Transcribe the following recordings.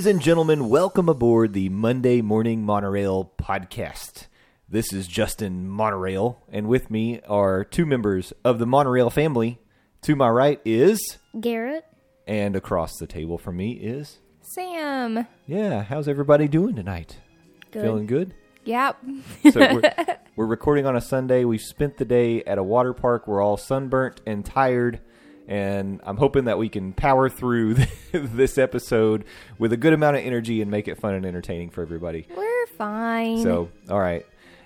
Ladies and gentlemen, welcome aboard the Monday Morning Monorail podcast. This is Justin Monorail, and with me are two members of the Monorail family. To my right is, Garrett. and across the table from me is, Sam. yeah, how's everybody doing tonight? Good. Feeling good? Yep. So we're, we're recording on a Sunday. We've spent the day at a water park. We're all sunburnt and tired. And I'm hoping that we can power through this episode with a good amount of energy and make it fun and entertaining for everybody. We're fine. So, all right.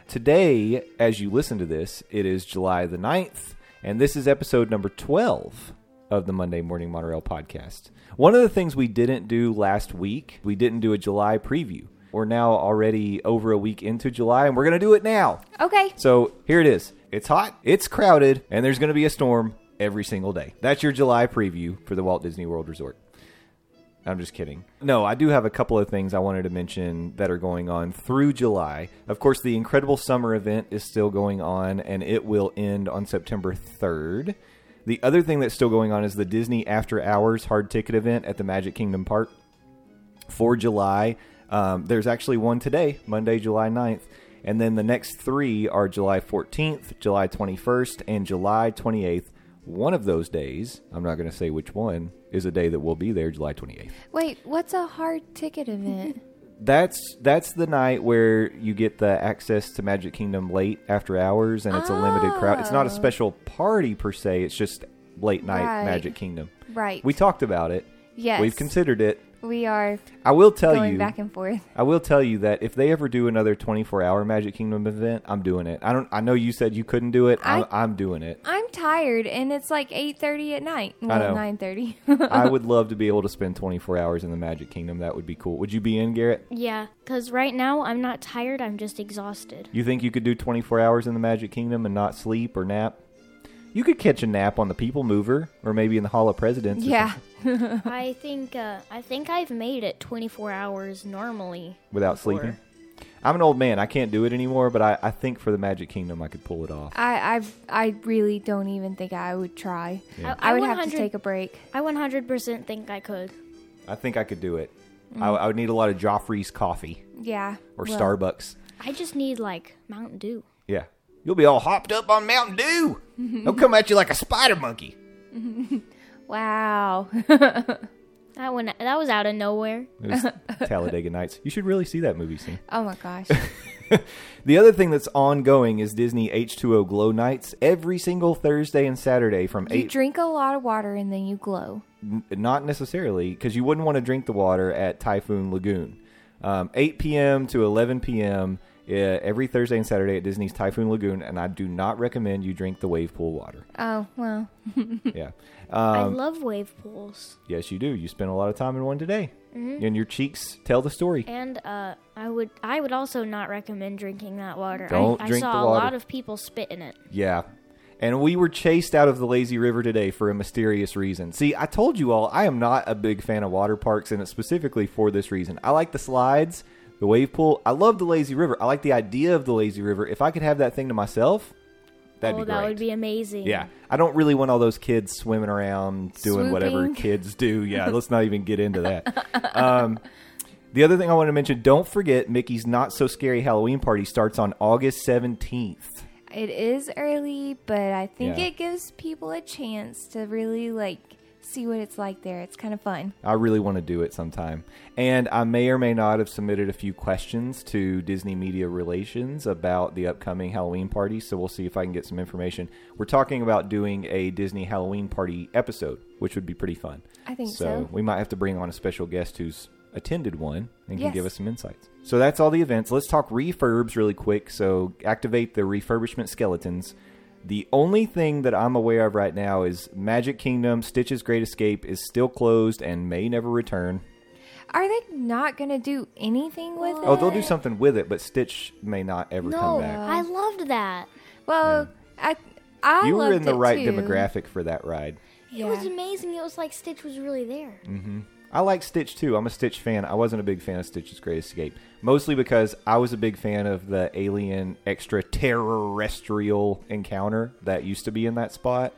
Today, as you listen to this, it is July the 9th, and this is episode number 12 of the Monday Morning Monorail podcast. One of the things we didn't do last week, we didn't do a July preview. We're now already over a week into July, and we're going to do it now. okay. So here it is. It's hot, it's crowded, and there's going to be a storm every single day. That's your July preview for the Walt Disney World Resort. I'm just kidding. No, I do have a couple of things I wanted to mention that are going on through July. Of course, the Incredible Summer event is still going on, and it will end on September 3rd. The other thing that's still going on is the Disney After Hours hard ticket event at the Magic Kingdom Park for July. Um, there's actually one today, Monday, July 9th. And then the next three are July 14th, July 21st, and July 28th. One of those days, I'm not going to say which one, is a day that we'll be there, July 28th. Wait, what's a hard ticket event? That's that's the night where you get the access to Magic Kingdom late after hours, and it's a limited crowd. It's not a Oh. special party per se. It's just late night Right. Magic Kingdom. Right. We talked about it. yes. We've considered it. We are I will tell going you. back and forth. I will tell you that if they ever do another 24-hour Magic Kingdom event, I'm doing it. I don't. I know you said you couldn't do it. I'm, I- I'm doing it. I'm tired, and it's like 8.30 at night. I Well, know. 9.30. I would love to be able to spend 24 hours in the Magic Kingdom. That would be cool. Would you be in, Garrett? Yeah, because right now I'm not tired, I'm just exhausted. You think you could do 24 hours in the Magic Kingdom and not sleep or nap? You could catch a nap on the People Mover or maybe in the Hall of Presidents. yeah. I think uh, I think I've made it 24 hours normally. Without before. sleeping. I'm an old man. I can't do it anymore, but I, I think for the Magic Kingdom I could pull it off. I, I've, I really don't even think I would try. Yeah. I, would have to take a break. I 100% think I could. I think I could do it. Mm. I, I would need a lot of Joffrey's coffee Yeah. or well, Starbucks. I just need like Mountain Dew. Yeah. You'll be all hopped up on Mountain Dew. They'll come at you like a spider monkey. Wow. That one that was out of nowhere. It was Talladega Nights. You should really see that movie soon. oh my gosh. The other thing that's ongoing is Disney H2O Glow Nights every single Thursday and Saturday from You 8 drink a lot of water and then you glow. N- not necessarily, because you wouldn't want to drink the water at Typhoon Lagoon. Um, 8 p.m. to 11 p.m. Uh, every Thursday and Saturday at Disney's Typhoon Lagoon, and I do not recommend you drink the wave pool water. Oh, well. Yeah. I Um, love wave pools. yes, you do. You spend a lot of time in one today, and your cheeks tell the story. And uh, I would I would also not recommend drinking that water. Don't I, drink I saw the a lot of people spit in it. Yeah. And we were chased out of the lazy river today for a mysterious reason. See, I told you all I am not a big fan of water parks, and it's specifically for this reason. I like the slides, the wave pool. I love the lazy river. I like the idea of the lazy river. If I could have that thing to myself, that'd oh, be great. that would be amazing. yeah, I don't really want all those kids swimming around doing whatever kids do. Yeah, let's not even get into that. Um, the other thing I want to mention: don't forget Mickey's Not So Scary Halloween Party starts on August seventeenth. It is early, but I think Yeah. it gives people a chance to really like see what it's like there. It's kind of fun. I really want to do it sometime. And I may or may not have submitted a few questions to Disney Media Relations about the upcoming Halloween party, so we'll see if I can get some information. We're talking about doing a Disney Halloween party episode, which would be pretty fun. I think so. we might have to bring on a special guest who's attended one and can Yes. give us some insights. So that's all the events. Let's talk refurbs really quick. So activate the refurbishment skeletons. The only thing that I'm aware of right now is Magic Kingdom Stitch's Great Escape is still closed and may never return. Are they not going to do anything with it? Oh, they'll do something with it, but Stitch may not ever No, come back. I loved that. Well, I I you were loved in the right too. demographic for that ride. It was amazing. It was like Stitch was really there. Mm-hmm. I like Stitch too. I'm a Stitch fan. I wasn't a big fan of Stitch's Great Escape, mostly because I was a big fan of the alien extraterrestrial encounter that used to be in that spot.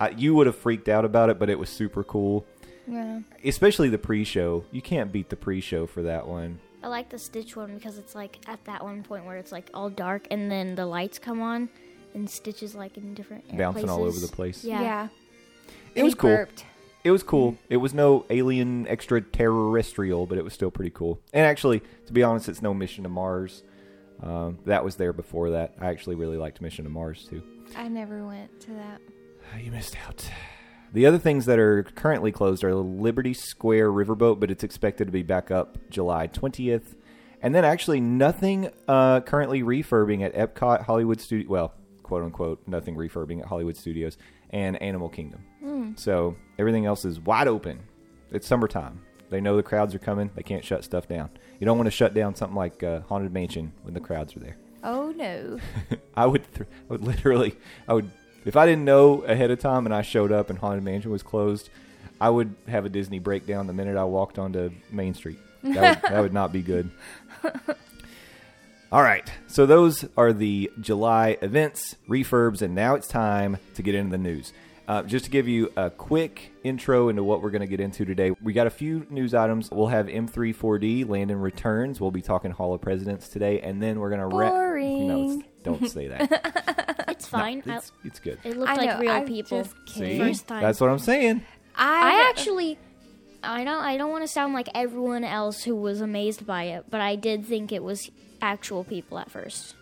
I, you would have freaked out about it, but it was super cool. Yeah. Especially the pre-show. You can't beat the pre-show for that one. I like the Stitch one because it's like at that one point where it's like all dark and then the lights come on and Stitch is like in different air Bouncing all over the place. Yeah. Yeah. It was He cool. burped. It was cool. It was no alien extraterrestrial, but it was still pretty cool. And actually, to be honest, it's no Mission to Mars. Um, that was there before that. I actually really liked Mission to Mars too. I never went to that. You missed out. The other things that are currently closed are Liberty Square Riverboat, but it's expected to be back up July 20th. And then actually nothing uh, currently refurbing at Epcot, Hollywood Studio. Well, quote unquote, nothing refurbing at Hollywood Studios and Animal Kingdom. So everything else is wide open. It's summertime. They know the crowds are coming. They can't shut stuff down. You don't want to shut down something like uh, Haunted Mansion when the crowds are there. Oh no. I would, th- I would literally, I would, if I didn't know ahead of time and I showed up and Haunted Mansion was closed, I would have a Disney breakdown the minute I walked onto Main Street. That would, that would not be good. All right, so those are the July events, refurbs, and now it's time to get into the news. Uh, just to give you a quick intro into what we're going to get into today, we got a few news items. We'll have M34D Landon returns. We'll be talking Hall of Presidents today, and then we're going to wrap. No, Boring. it's- don't say that. It's fine. No, it's, it's good. It looked I like know, real I'm people. See. First time. that's what I'm saying. I, I actually, I don't, I don't want to sound like everyone else who was amazed by it, but I did think it was actual people at first.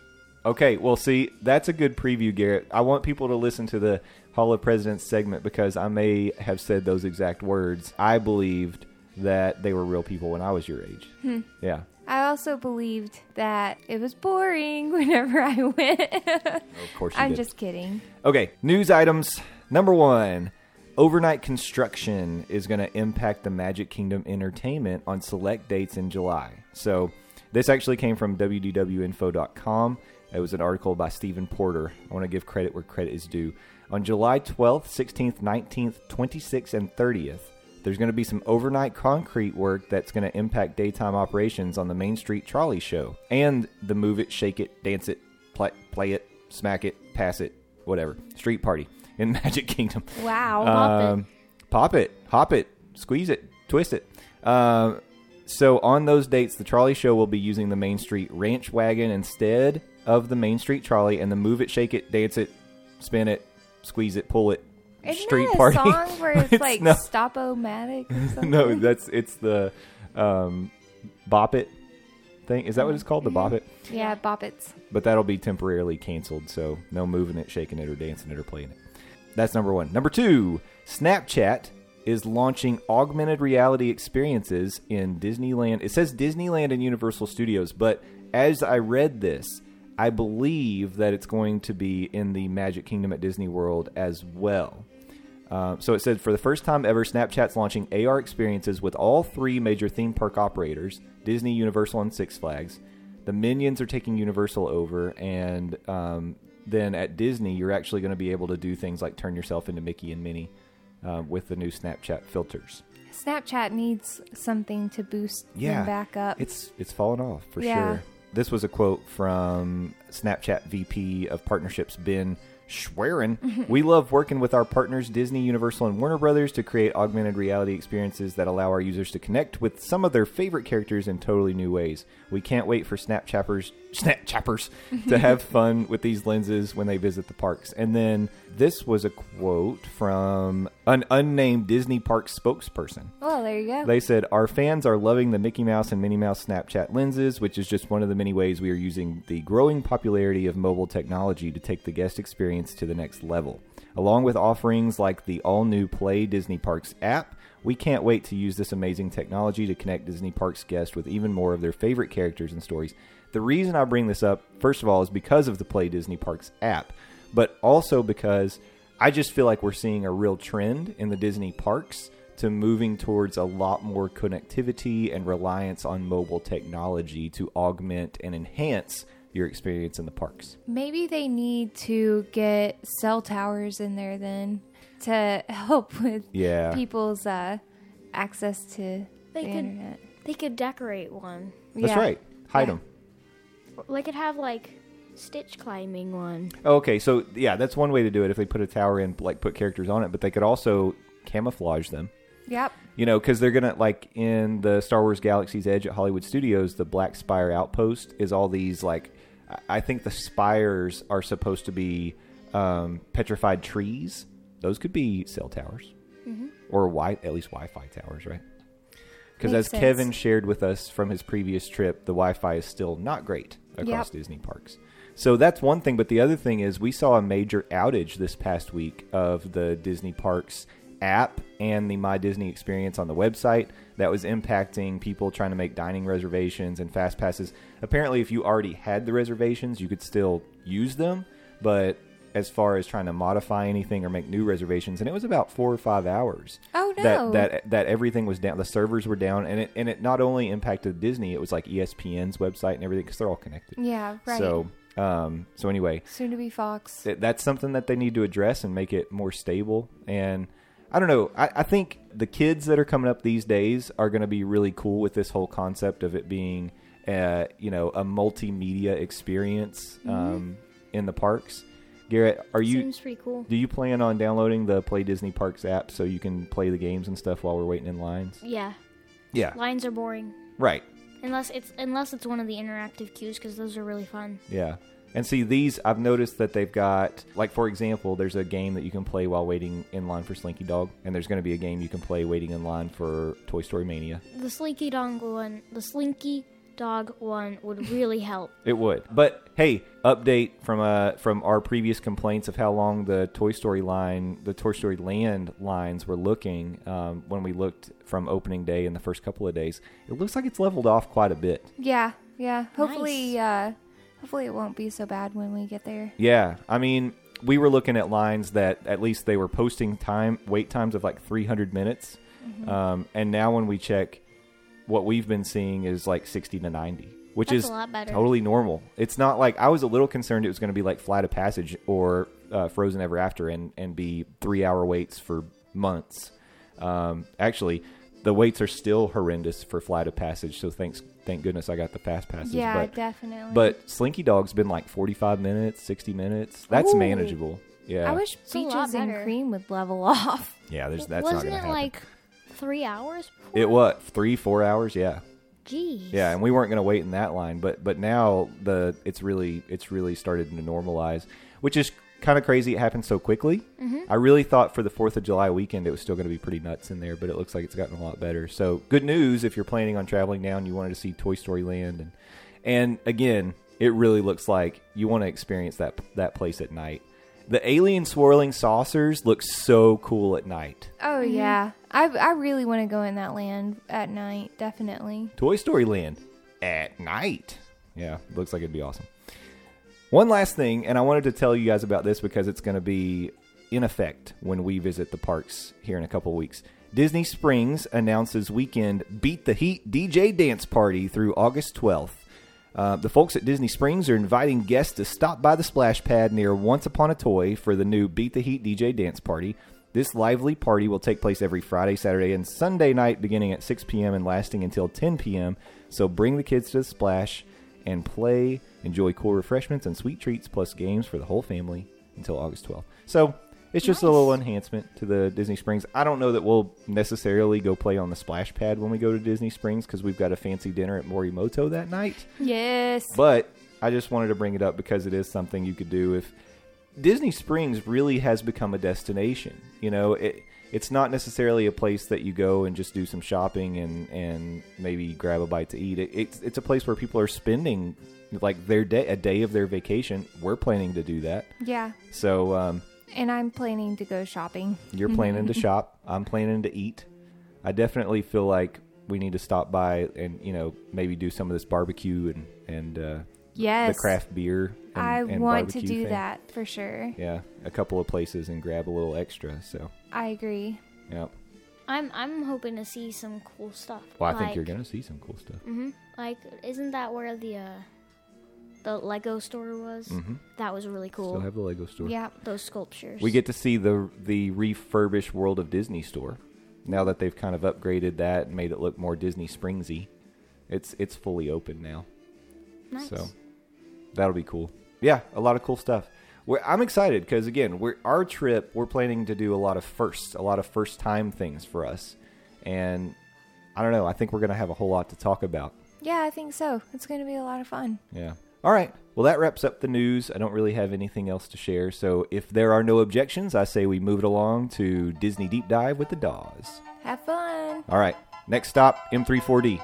Okay, well, see, that's a good preview, Garrett. I want people to listen to the Hall of Presidents segment because I may have said those exact words. I believed that they were real people when I was your age. Hmm. Yeah. I also believed that it was boring whenever I went. Of course you I'm did. just kidding. Okay, news items. Number one overnight construction is going to impact the Magic Kingdom entertainment on select dates in July. So, this actually came from www.info.com. It was an article by Stephen Porter. I want to give credit where credit is due. On July 12th, 16th, 19th, 26th, and 30th, there's going to be some overnight concrete work that's going to impact daytime operations on the Main Street Trolley Show and the Move It, Shake It, Dance It, Play, play It, Smack It, Pass It, whatever street party in Magic Kingdom. Wow. Hop it. Um, pop it, hop it, squeeze it, twist it. Um, so on those dates, the trolley show will be using the Main Street Ranch Wagon instead of the Main Street Trolley, and the Move It, Shake It, Dance It, Spin It, Squeeze It, Pull It Isn't street that a party. song where it's, It's like no- stop-o-matic or something? no, that's it's the um, Bop It thing. Is that what it's called? The Bop It? yeah, boppets. but that'll be temporarily canceled. So no moving it, shaking it, or dancing it, or playing it. That's number one. Number two, Snapchat is launching augmented reality experiences in Disneyland. It says Disneyland and Universal Studios, but as I read this, I believe that it's going to be in the Magic Kingdom at Disney World as well. Uh, so it said for the first time ever, Snapchat's launching AR experiences with all three major theme park operators Disney, Universal, and Six Flags. The Minions are taking Universal over, and um, then at Disney, you're actually going to be able to do things like turn yourself into Mickey and Minnie uh, with the new Snapchat filters. Snapchat needs something to boost Yeah, them back up. It's it's fallen off for Yeah. sure. This was a quote from Snapchat VP of Partnerships Ben Schwerin. we love working with our partners Disney, Universal, and Warner Brothers to create augmented reality experiences that allow our users to connect with some of their favorite characters in totally new ways. We can't wait for Snapchatters, Snapchatters to have fun with these lenses when they visit the parks. And then this was a quote from an unnamed Disney park spokesperson. well, there you go. They said, Our fans are loving the Mickey Mouse and Minnie Mouse Snapchat lenses, which is just one of the many ways we are using the growing popularity of mobile technology to take the guest experience to the next level. Along with offerings like the all new Play Disney Parks app, we can't wait to use this amazing technology to connect Disney Parks guests with even more of their favorite characters and stories. The reason I bring this up, first of all, is because of the Play Disney Parks app, but also because I just feel like we're seeing a real trend in the Disney parks to moving towards a lot more connectivity and reliance on mobile technology to augment and enhance your experience in the parks. Maybe they need to get cell towers in there then to help with Yeah. people's uh, access to They the could- internet. They could decorate one. That's Yeah. right. Hide Yeah. them. They could have like stitch climbing one. Okay, so yeah, that's one way to do it if they put a tower in, like put characters on it, but they could also camouflage them. Yep. You know, because they're gonna like in the Star Wars Galaxy's Edge at Hollywood Studios, the Black Spire Outpost is all these like, I- I think the spires are supposed to be um, petrified trees. Those could be cell towers, or wi- at least Wi-Fi towers, right? Because as sense. Kevin shared with us from his previous trip, the Wi-Fi is still not great across Yep. Disney parks. So that's one thing. But the other thing is, we saw a major outage this past week of the Disney Parks app and the My Disney experience on the website that was impacting people trying to make dining reservations and fast passes. Apparently, if you already had the reservations, you could still use them, but as far as trying to modify anything or make new reservations, and it was about four or five hours Oh, no. that that that everything was down. The servers were down, and it and it not only impacted Disney, it was like ESPN's website and everything because they're all connected. Yeah, right. So um so anyway, Soon to be Fox. th- that's something that they need to address and make it more stable. And I don't know. I, I think the kids that are coming up these days are going to be really cool with this whole concept of it being, uh, you know, a multimedia experience um, in the parks. Garrett, are you? Seems pretty cool. Do you plan on downloading the Play Disney Parks app so you can play the games and stuff while we're waiting in lines? Yeah, Yeah. lines are boring Right. unless it's unless it's one of the interactive queues because those are really fun. Yeah. And see these I've noticed that they've got like for example, there's a game that you can play while waiting in line for Slinky Dog, and there's going to be a game you can play waiting in line for Toy Story Mania. The Slinky Dog one, the Slinky Dog one would really help. It would. But hey, update from uh from our previous complaints of how long the Toy Story line, the Toy Story Land lines were looking um, when we looked from opening day in the first couple of days. It looks like it's leveled off quite a bit. Yeah, yeah. Hopefully, uh, hopefully it won't be so bad when we get there. Yeah, I mean, we were looking at lines that at least they were posting time wait times of like 300 minutes, Mm-hmm. um, and now when we check, what we've been seeing is like 60 to 90, which That's is a lot better. totally normal. It's not like I was a little concerned it was going to be like Flight of Passage or uh, Frozen Ever After and and be three hour waits for months. Um, actually, the waits are still horrendous for Flight of Passage, so thanks thank goodness I got the fast passes. Yeah, but, definitely. but Slinky Dog's been like 45 minutes, 60 minutes. That's Ooh. manageable. Yeah. I wish It's Beaches and. Cream would level off. yeah, there's that's not Wasn't going to it happen. like three hours? Before? it what? 3 4 hours, yeah. Jeez. Yeah, and we weren't going to wait in that line, but but now the it's really it's really started to normalize, which is kind of crazy it happened so quickly. Mm-hmm. I really thought for the 4th of July weekend it was still going to be pretty nuts in there, but it looks like it's gotten a lot better. So, good news if you're planning on traveling down, you wanted to see Toy Story Land and and again, it really looks like you want to experience that that place at night. The alien swirling saucers look so cool at night. Oh mm-hmm. yeah, I I really want to go in that land at night. Definitely. Toy Story Land at night. Yeah, looks like it'd be awesome. One last thing, and I wanted to tell you guys about this because it's going to be in effect when we visit the parks here in a couple weeks. Disney Springs announces weekend Beat the Heat DJ dance party through August 12th. Uh, the folks at Disney Springs are inviting guests to stop by the splash pad near Once Upon a Toy for the new Beat the Heat DJ dance party. This lively party will take place every Friday, Saturday, and Sunday night beginning at 6 p.m. and lasting until 10 p.m. So bring the kids to the splash and play, enjoy cool refreshments and sweet treats, plus games for the whole family until August 12th. So it's just a little enhancement to the Disney Springs. I don't know that we'll necessarily go play on the splash pad when we go to Disney Springs because we've got a fancy dinner at Morimoto that night. Yes. But I just wanted to bring it up because it is something you could do if Disney Springs really has become a destination. You know, it it's not necessarily a place that you go and just do some shopping and and maybe grab a bite to eat. It, it's it's a place where people are spending like their day a day of their vacation. We're planning to do that. yeah. So um, And I'm planning to go shopping. You're planning to shop. I'm planning to eat. I definitely feel like we need to stop by and you know maybe do some of this barbecue and and uh, Yes. the craft beer. And, I and want to do thing. that for sure. Yeah, a couple of places and grab a little extra. So I agree. yeah. I'm I'm hoping to see some cool stuff. Well, I think you're gonna see some cool stuff. Mm-hmm. Like, isn't that where the uh, the Lego store was? Mm-hmm. That was really cool. Still have the Lego store. Yeah. Those sculptures. We get to see the the refurbished World of Disney store. Now that they've kind of upgraded that and made it look more Disney Springsy, it's it's fully open now. nice. So that'll be cool. Yeah, a lot of cool stuff. We're, I'm excited because again, we're our trip. We're planning to do a lot of firsts, a lot of first time things for us, and I don't know. I think we're gonna have a whole lot to talk about. Yeah, I think so. It's going to be a lot of fun. Yeah. All right. Well, that wraps up the news. I don't really have anything else to share. So if there are no objections, I say we move it along to Disney Deep Dive with the Doz. Have fun. All right. Next stop, M34D.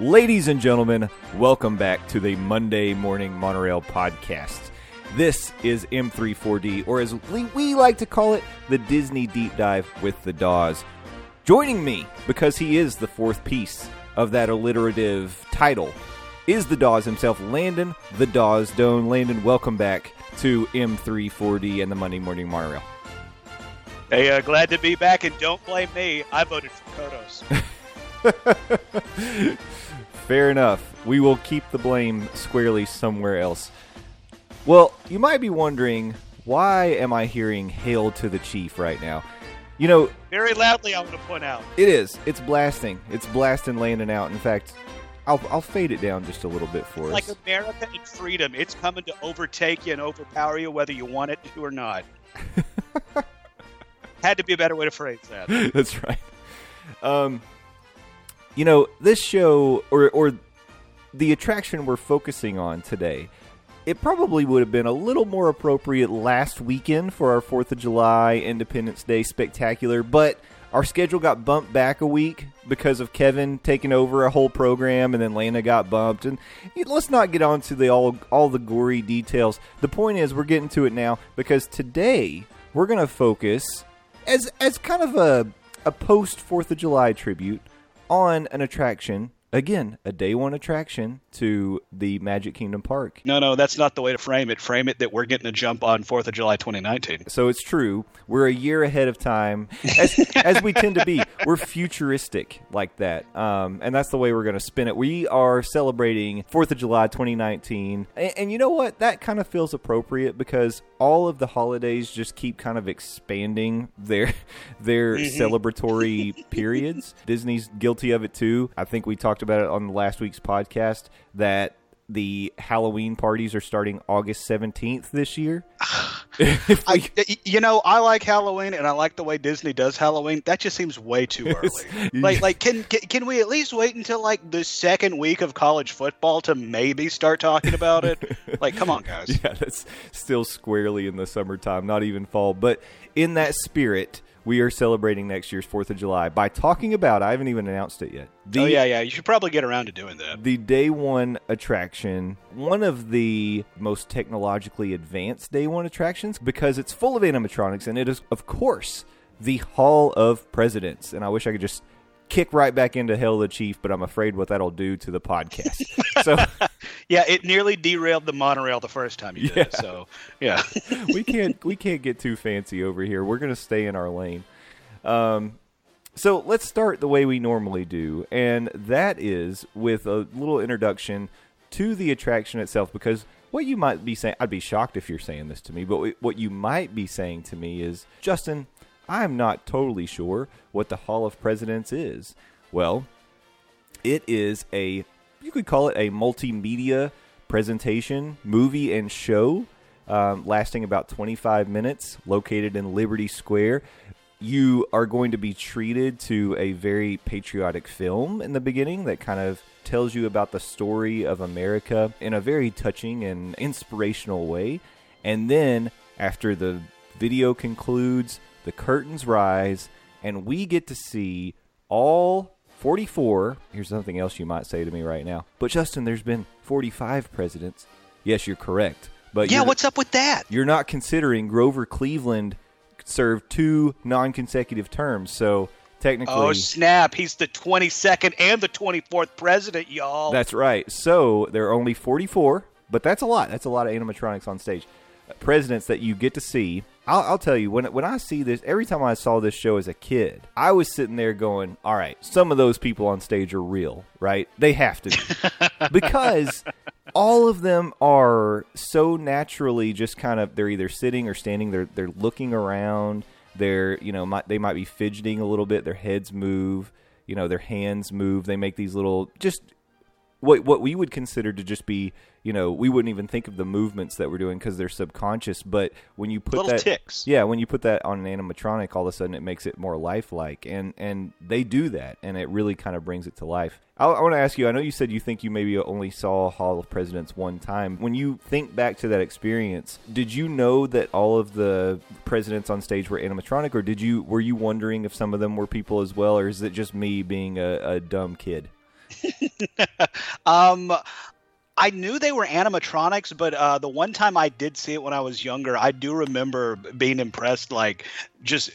Ladies and gentlemen, welcome back to the Monday Morning Monorail podcast. This is M34D, or as we, like to call it, the Disney Deep Dive with the Doz. Joining me, because he is the fourth piece of that alliterative title, is the Doz himself, Landon the Doz Doan. Landon, welcome back to M34D and the Monday Morning Monorail. Hey, uh, glad to be back, and don't blame me. I voted for Kodos. Fair enough. We will keep the blame squarely somewhere else. Well, you might be wondering why am I hearing "Hail to the Chief" right now? You know, Very loudly, I want to point out. it is. It's blasting. It's blasting, landing out. In fact, I'll I'll fade it down just a little bit for Like us. Like America and freedom, it's coming to overtake you and overpower you, whether you want it to or not. Had to be a better way to phrase that. That's right. Um, you know, this show or or the attraction we're focusing on today, it probably would have been a little more appropriate last weekend for our Fourth of July Independence Day spectacular, but our schedule got bumped back a week because of Kevin taking over a whole program, and then Lana got bumped. And let's not get on to the all all the gory details. The point is, we're getting to it now because today we're going to focus as as kind of a a post Fourth of July tribute on an attraction. Again, a day one attraction to the Magic Kingdom Park. No, no, that's not the way to frame it. Frame it that we're getting a jump on 4th of July 2019. So it's true. We're a year ahead of time, as, as we tend to be. We're futuristic like that, um, and that's the way we're going to spin it. We are celebrating Fourth of July 2019, and, and you know what? That kind of feels appropriate because all of the holidays just keep kind of expanding their their celebratory periods. Disney's guilty of it too. I think we talked about it on last week's podcast that the Halloween parties are starting August 17th this year. I, you know, I like Halloween, and I like the way Disney does Halloween. That just seems way too early. like, like, can, can can we at least wait until like the second week of college football to maybe start talking about it? like, come on, guys. yeah, that's still squarely in the summertime, not even fall. But in that spirit, we are celebrating next year's Fourth of July by talking about. I haven't even announced it yet. Oh, the, oh yeah, yeah. You should probably get around to doing that. the day one attraction, one of the most technologically advanced day one attractions, because it's full of animatronics, and it is, of course, the Hall of Presidents. And I wish I could just kick right back into Hail the Chief, but I'm afraid what that'll do to the podcast. so Yeah, it nearly derailed the monorail the first time you did it. Yeah. So yeah. we can't we can't get too fancy over here. We're gonna stay in our lane. Um, so let's start the way we normally do, and that is with a little introduction to the attraction itself. Because what you might be saying, I'd be shocked if you're saying this to me, but what you might be saying to me is, Justin, I'm not totally sure what the Hall of Presidents is. Well, it is a you could call it a multimedia presentation, movie and show, um, lasting about 25 minutes, located in Liberty Square. You are going to be treated to a very patriotic film in the beginning that kind of tells you about the story of America in a very touching and inspirational way. And then, after the video concludes, the curtains rise, and we get to see all 44. Here's something else you might say to me right now. But Justin, there's been 45 presidents. Yes, you're correct. But yeah, what's up with that? you're not considering Grover Cleveland served two non-consecutive terms. So technically, Oh snap! He's the 22nd and the 24th president, y'all. That's right. So there are only 44, but that's a lot. That's a lot of animatronics on stage. Presidents that you get to see. I'll, I'll tell you when when I see this. Every time I saw this show as a kid, I was sitting there going, "All right, some of those people on stage are real, right? They have to be because." All of them are so naturally just kind of they're either sitting or standing. They're they're looking around. They're you know might, they might be fidgeting a little bit. Their heads move. You know their hands move. They make these little just what what we would consider to just be you know we wouldn't even think of the movements that we're doing because they're subconscious but when you put Little that ticks. yeah when you put that on an animatronic all of a sudden it makes it more lifelike and and they do that and it really kind of brings it to life. I, I want to ask you I know you said you think you maybe only saw Hall of Presidents one time. When you think back to that experience did you know that all of the presidents on stage were animatronic or did you were you wondering if some of them were people as well or is it just me being a, a dumb kid Um, I knew they were animatronics, but uh, the one time I did see it when I was younger, I do remember being impressed. Like, just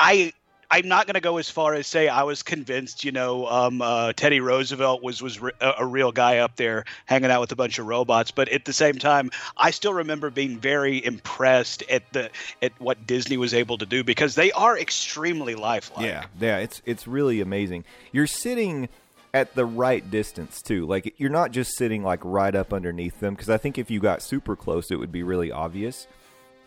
I. I'm not going to go as far as say I was convinced, you know, um, uh, Teddy Roosevelt was was re- a, real guy up there hanging out with a bunch of robots. But at the same time, I still remember being very impressed at the at what Disney was able to do because they are extremely lifelike. Yeah, yeah, it's it's really amazing. You're sitting at the right distance too. Like you're not just sitting like right up underneath them because I think if you got super close, it would be really obvious.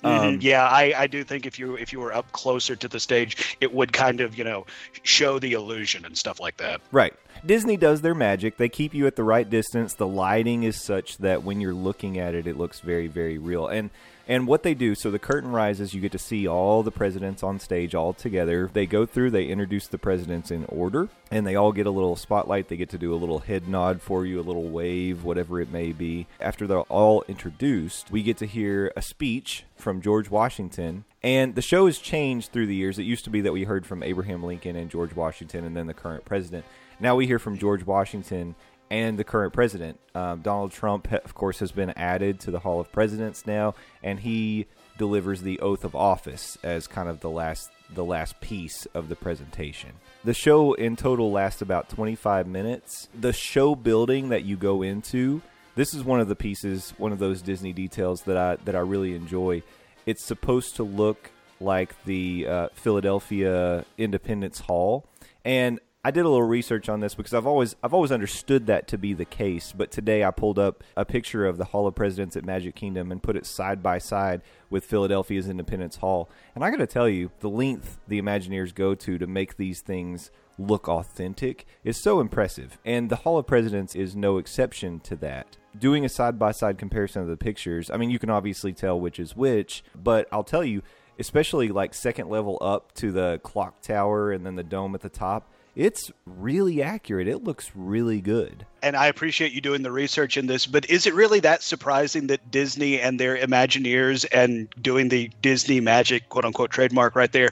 Mhm. yeah, I, I do think if you if you were up closer to the stage, it would kind of you know show the illusion and stuff like that. Right. Disney does their magic. They keep you at the right distance. The lighting is such that when you're looking at it, it looks very, very real. And and what they do, so the curtain rises, you get to see all the presidents on stage all together. They go through, they introduce the presidents in order, and they all get a little spotlight. They get to do a little head nod for you, a little wave, whatever it may be. After they're all introduced, we get to hear a speech from George Washington. And the show has changed through the years. It used to be that we heard from Abraham Lincoln and George Washington and then the current president. Now we hear from George Washington and the current president. Um, Donald Trump, of course, has been added to the Hall of Presidents now, and he delivers the oath of office as kind of the last the last piece of the presentation. The show in total lasts about 25 minutes. The show building that you go into, this is one of the pieces, one of those Disney details that I that I really enjoy. It's supposed to look like the uh, Philadelphia Independence Hall, and I did a little research on this because I've always I've always understood that to be the case, but today I pulled up a picture of the Hall of Presidents at Magic Kingdom and put it side by side with Philadelphia's Independence Hall. And I got to tell you, the length the Imagineers go to to make these things look authentic is so impressive. And the Hall of Presidents is no exception to that. Doing a side by side comparison of the pictures, I mean, you can obviously tell which is which, but I'll tell you, especially like second level up to the clock tower and then the dome at the top, it's really accurate. It looks really good. And I appreciate you doing the research in this, but is it really that surprising that Disney and their Imagineers and doing the Disney Magic quote unquote trademark right there?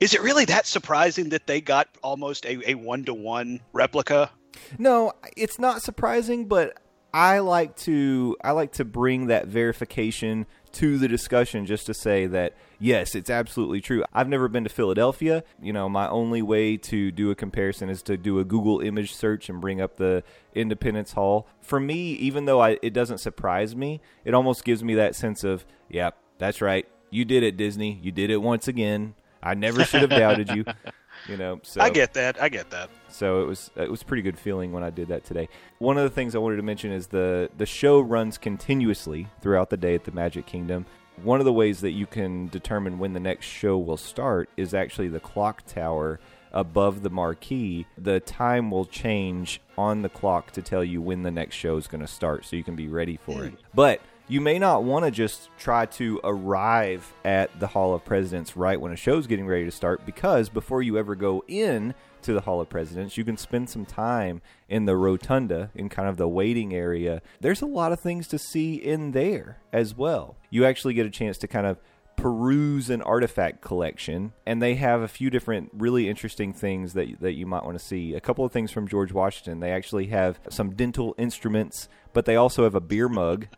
Is it really that surprising that they got almost a one to one replica? No, it's not surprising, but I like to I like to bring that verification to the discussion just to say that yes, it's absolutely true. I've never been to Philadelphia. You know, my only way to do a comparison is to do a Google image search and bring up the Independence Hall. For me, even though I, it doesn't surprise me, it almost gives me that sense of, yeah, that's right. You did it, Disney. You did it once again. I never should have doubted you. You know, so I get that. I get that. so it was it was a pretty good feeling when I did that today. One of the things I wanted to mention is the the show runs continuously throughout the day at the Magic Kingdom. One of the ways that you can determine when the next show will start is actually the clock tower above the marquee. The time will change on the clock to tell you when the next show is going to start so you can be ready for it. Hmm. But you may not want to just try to arrive at the Hall of Presidents right when a show's getting ready to start because before you ever go in to the Hall of Presidents, you can spend some time in the rotunda in kind of the waiting area. There's a lot of things to see in there as well. You actually get a chance to kind of peruse an artifact collection and they have a few different really interesting things that that you might want to see. A couple of things from George Washington. They actually have some dental instruments, but they also have a beer mug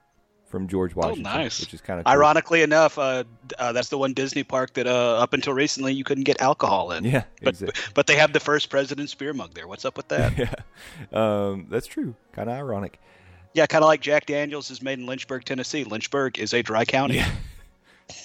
from George Washington, oh, nice. which is kind of cool. Ironically enough, uh, uh, that's the one Disney park that uh, up until recently you couldn't get alcohol in. Yeah, but exactly. but they have the first president's beer mug there. What's up with that? yeah, um, that's true. Kind of ironic. yeah, kind of like Jack Daniels is made in Lynchburg, Tennessee. Lynchburg is a dry county. Yeah.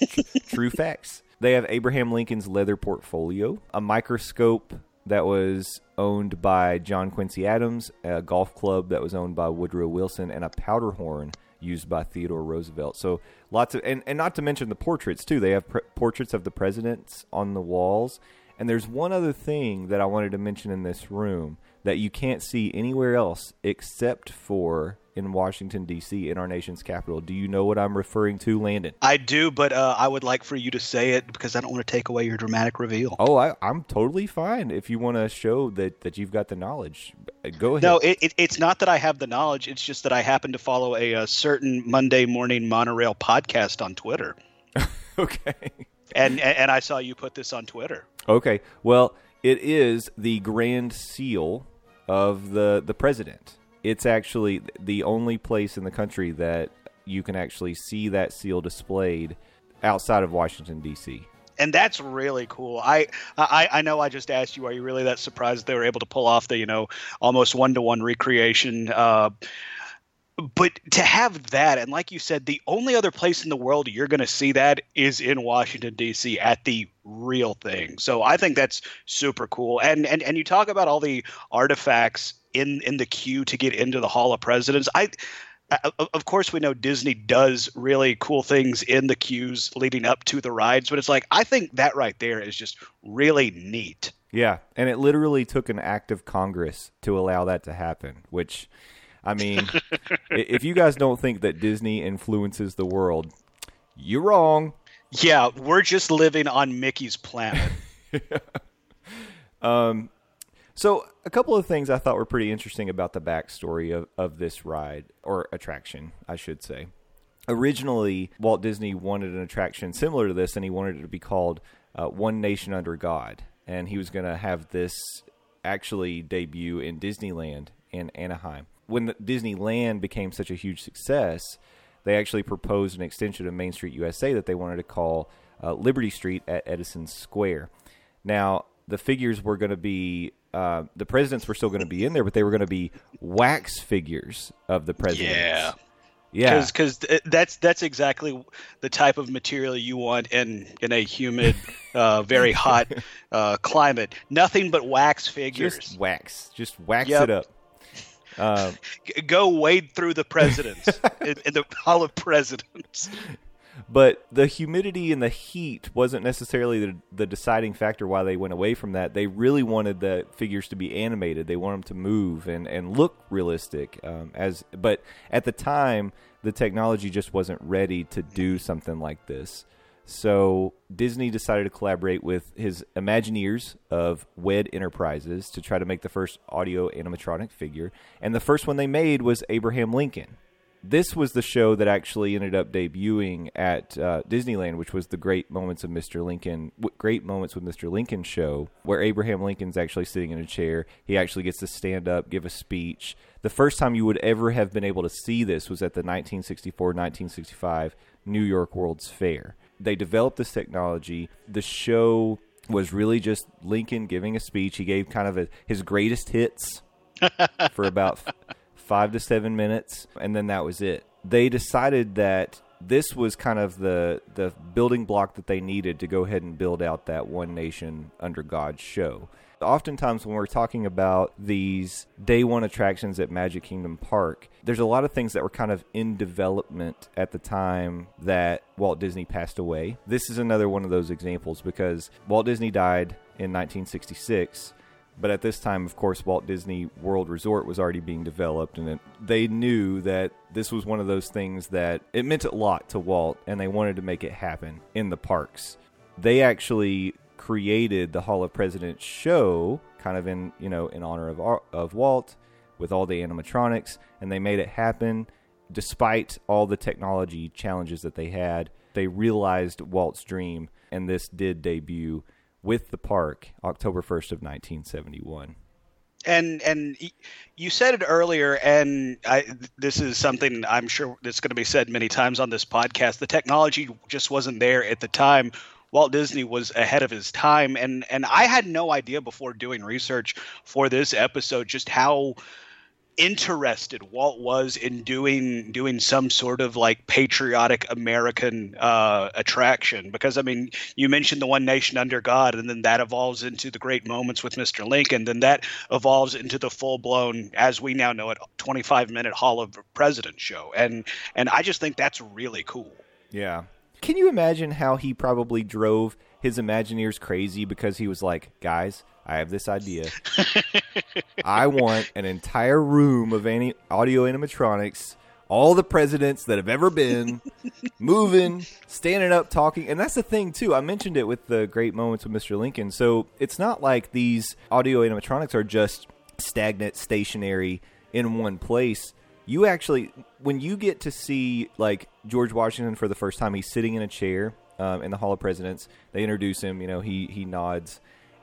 True facts. They have Abraham Lincoln's leather portfolio, a microscope that was owned by John Quincy Adams, a golf club that was owned by Woodrow Wilson, and a powder horn used by Theodore Roosevelt. So lots of, and, and not to mention the portraits too. They have portraits of the presidents on the walls. And there's one other thing that I wanted to mention in this room that you can't see anywhere else except for in Washington D.C. in our nation's capital. Do you know what I'm referring to, Landon? I do, but uh, I would like for you to say it because I don't want to take away your dramatic reveal. Oh, I, I'm totally fine if you want to show that, that you've got the knowledge. Uh, Go ahead. No, it, it, it's not that I have the knowledge. It's just that I happen to follow a, uh certain Monday morning monorail podcast on Twitter, okay. and, and and I saw you put this on Twitter. Okay. Well, it is the grand seal of the the president. It's actually the only place in the country that you can actually see that seal displayed outside of Washington D.C. and that's really cool. I, I I know I just asked you, are you really that surprised they were able to pull off the you know almost one to one recreation? Uh, but to have that, and like you said, the only other place in the world you're going to see that is in Washington D.C. at the real thing. So I think that's super cool. And and and you talk about all the artifacts in in the queue to get into the Hall of Presidents. I of of course we know Disney does really cool things in the queues leading up to the rides, but it's like I think that right there is just really neat. Yeah, and it literally took an act of Congress to allow that to happen. Which, I mean, if you guys don't think that Disney influences the world, you're wrong. Yeah, we're just living on Mickey's planet. Um, So, a couple of things I thought were pretty interesting about the backstory of, of this ride, or attraction, I should say. Originally, Walt Disney wanted an attraction similar to this, and he wanted it to be called uh, One Nation Under God. And he was going to have this actually debut in Disneyland in Anaheim. When Disneyland became such a huge success, they actually proposed an extension of Main Street USA that they wanted to call uh, Liberty Street at Edison Square. Now, the figures were going to be uh, the presidents were still going to be in there, but they were going to be wax figures of the presidents. Yeah. yeah, because that's that's exactly the type of material you want in in a humid, uh, very hot uh, climate. Nothing but wax figures. just wax, just wax Yep. it up. G- Go wade through the presidents in, in the Hall of Presidents. But the humidity and the heat wasn't necessarily the, the deciding factor why they went away from that. They really wanted the figures to be animated. They want them to move and, and look realistic. Um, as but at the time, the technology just wasn't ready to do something like this. So Disney decided to collaborate with his Imagineers of WED Enterprises to try to make the first audio animatronic figure, and the first one they made was Abraham Lincoln. This was the show that actually ended up debuting at uh, Disneyland, which was the Great Moments of Mr. Lincoln, Great Moments with Mr. Lincoln show, where Abraham Lincoln's actually sitting in a chair. He actually gets to stand up, give a speech. The first time you would ever have been able to see this was at the 1964-1965 New York World's Fair. They developed this technology. The show was really just Lincoln giving a speech. He gave kind of a, his greatest hits for about five to seven minutes, and then that was it. They decided that this was kind of the the building block that they needed to go ahead and build out that one nation under God show. Oftentimes, when we're talking about these day one attractions at Magic Kingdom Park, there's a lot of things that were kind of in development at the time that Walt Disney passed away. This is another one of those examples because Walt Disney died in 1966 but at this time, of course, Walt Disney World Resort was already being developed, and it, they knew that this was one of those things that it meant a lot to Walt, and they wanted to make it happen in the parks. They actually created the Hall of Presidents show, kind of in you know in honor of of Walt, with all the animatronics, and they made it happen despite all the technology challenges that they had. They realized Walt's dream, and this did debut with the park October 1st of 1971 and and you said it earlier and I, this is something i'm sure that's going to be said many times on this podcast. The technology just wasn't there at the time. Walt disney was ahead of his time and and i had no idea before doing research for this episode just how interested Walt was in doing doing some sort of like patriotic American uh, attraction because I mean you mentioned the one nation under God and then that evolves into the great moments with Mr. Lincoln then that evolves into the full blown as we now know it 25 minute Hall of Presidents show and and I just think that's really cool. Yeah. Can you imagine how he probably drove his Imagineers crazy because he was like, guys, I have this idea. I want an entire room of any audio animatronics, all the presidents that have ever been, moving, standing up, talking. And that's the thing, too. I mentioned it with the great moments with Mr. Lincoln. So it's not like these audio animatronics are just stagnant, stationary in one place. You actually, when you get to see like George Washington for the first time, he's sitting in a chair um, in the Hall of Presidents. They introduce him. You know, he he nods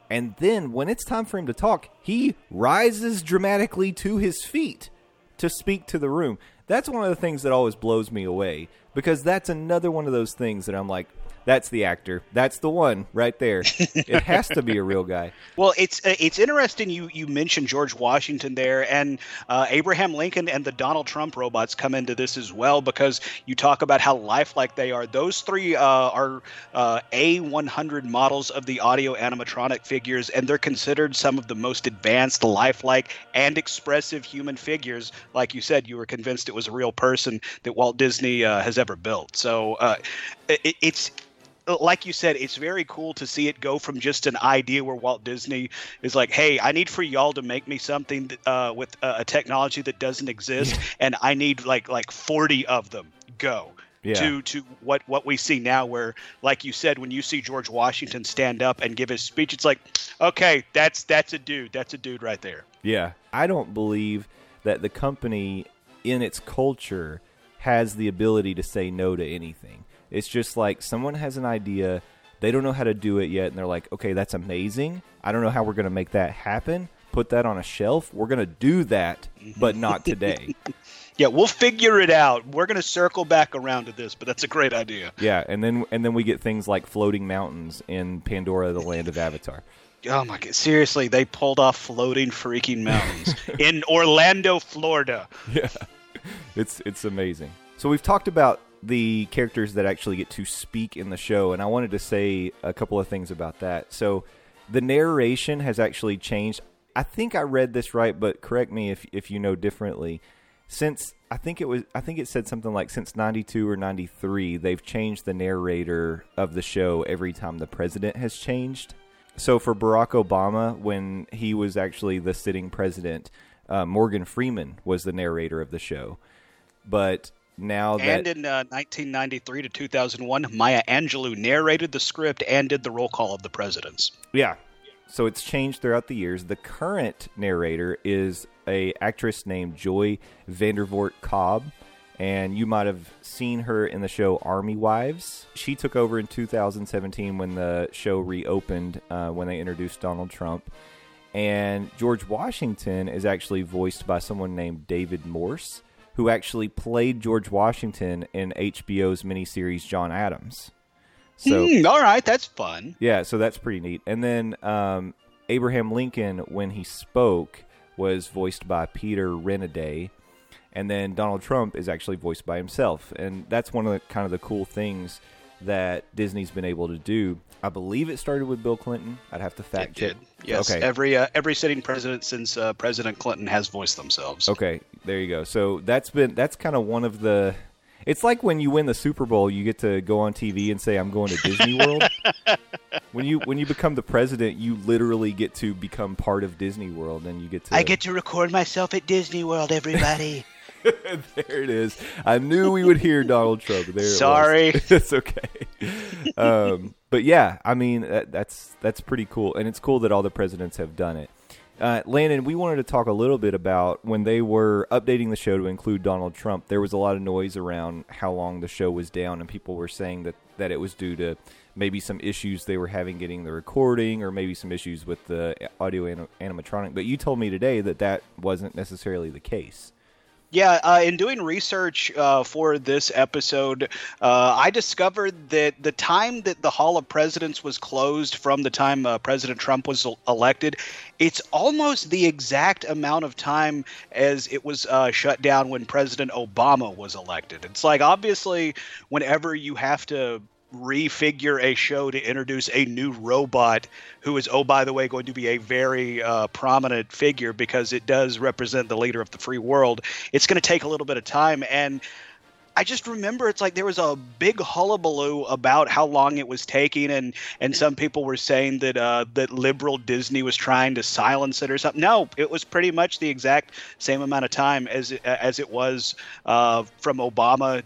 and then when it's time for him to talk, he rises dramatically to his feet to speak to the room. That's one of the things that always blows me away because that's another one of those things that I'm like, that's the actor. That's the one right there. it has to be a real guy. Well, it's uh, it's interesting you you mentioned George Washington there, and uh, Abraham Lincoln and the Donald Trump robots come into this as well because you talk about how lifelike they are. Those three uh, are uh, A100 models of the audio animatronic figures, and they're considered some of the most advanced, lifelike, and expressive human figures. Like you said, you were convinced it was a real person that Walt Disney uh, has ever built. So uh, it, it's like you said, it's very cool to see it go from just an idea where Walt Disney is like, "Hey, I need for y'all to make me something uh, with a technology that doesn't exist, and I need like like forty of them. Go." Yeah. to to what what we see now where like you said when you see George Washington stand up and give his speech it's like okay that's that's a dude that's a dude right there yeah i don't believe that the company in its culture has the ability to say no to anything it's just like someone has an idea, they don't know how to do it yet, and they're like, okay, that's amazing. I don't know how we're going to make that happen. Put that on a shelf. We're going to do that, but not today. yeah, we'll figure it out. We're going to circle back around to this, but that's a great idea. Yeah, and then and then we get things like floating mountains in Pandora, the land of Avatar. Oh my god! Seriously, they pulled off floating freaking mountains in Orlando, Florida. Yeah, it's it's amazing. So we've talked about the characters that actually get to speak in the show, and I wanted to say a couple of things about that. So, the narration has actually changed. I think I read this right, but correct me if if you know differently. Since I think it was, I think it said something like since '92 or '93, they've changed the narrator of the show every time the president has changed. So for Barack Obama, when he was actually the sitting president, uh, Morgan Freeman was the narrator of the show. But now that and in uh, 1993 to 2001 maya angelou narrated the script and did the roll call of the presidents yeah so it's changed throughout the years the current narrator is a actress named joy vandervort cobb and you might have seen her in the show Army Wives. She took over in 2017 when the show reopened uh, when they introduced Donald Trump. And George Washington is actually voiced by someone named David Morse, who actually played George Washington in HBO's miniseries John Adams. So, Hmm, all right, that's fun. yeah, so that's pretty neat. And then um, Abraham Lincoln, when he spoke, was voiced by Peter Renaday. And then Donald Trump is actually voiced by himself. And that's one of the kind of the cool things that Disney's been able to do. I believe it started with Bill Clinton. I'd have to fact It check. Yes, Okay. every uh, every sitting president since uh, President Clinton has voiced themselves. Okay, there you go. So that's been that's kind of one of the. It's like when you win the Super Bowl, you get to go on TV and say, "I'm going to Disney World." when you when you become the president, you literally get to become part of Disney World, and you get to. I get to record myself at Disney World, everybody. there it is. I knew we would hear Donald Trump. There. it. Sorry. it's okay. Um, but yeah, I mean that, that's that's pretty cool, and it's cool that all the presidents have done it. Uh, Landon, we wanted to talk a little bit about when they were updating the show to include Donald Trump. There was a lot of noise around how long the show was down, and people were saying that that it was due to maybe some issues they were having getting the recording, or maybe some issues with the audio anim- animatronic. But you told me today that that wasn't necessarily the case. Yeah, uh, in doing research uh, for this episode, uh, I discovered that the time that the Hall of Presidents was closed from the time uh, President Trump was elected, it's almost the exact amount of time as it was uh, shut down when President Obama was elected. It's like obviously, whenever you have to refigure a show to introduce a new robot who is oh by the way going to be a very uh, prominent figure because it does represent the leader of the free world it's going to take a little bit of time and I just remember it's like there was a big hullabaloo about how long it was taking, and and some people were saying that uh, that liberal Disney was trying to silence it or something. No, it was pretty much the exact same amount of time as as it was uh, from Obama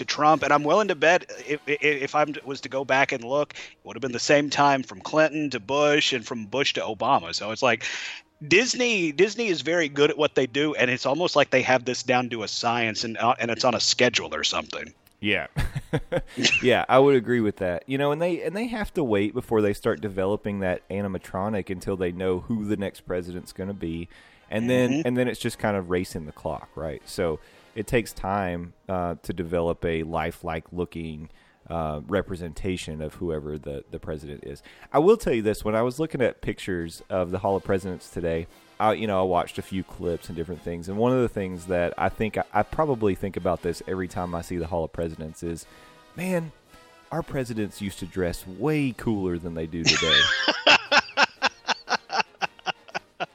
to Trump, and I'm willing to bet if if, I was to go back and look, it would have been the same time from Clinton to Bush and from Bush to Obama. So it's like Disney Disney is very good at what they do, and it's almost like they have this down to a science, and uh, and it's on a schedule or something. Yeah. yeah, I would agree with that. You know, and they and they have to wait before they start developing that animatronic until they know who the next president's going to be. And then and then it's just kind of racing the clock, right? So it takes time uh, to develop a lifelike looking uh, representation of whoever the, the president is. I will tell you this: when I was looking at pictures of the Hall of Presidents today, I, you know, I watched a few clips and different things, and one of the things that I think I, I probably think about this every time I see the Hall of Presidents is, man, our presidents used to dress way cooler than they do today.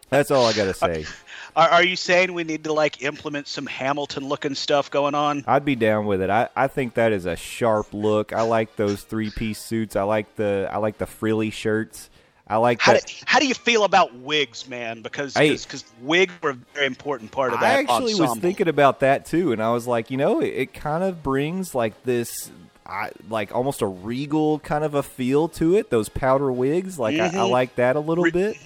That's all I got to say. Are, are you saying we need to like implement some Hamilton looking stuff going on? I'd be down with it. I, I think that is a sharp look. I like those three piece suits. I like the I like the frilly shirts. I like How do, how do you feel about wigs, man? Because because wigs were a very important part of that I actually was thinking about that too, and I was like, you know, it, it kind of brings like this, I, like almost a regal kind of a feel to it. Those powder wigs, like I, I Mhm. like that a little bit.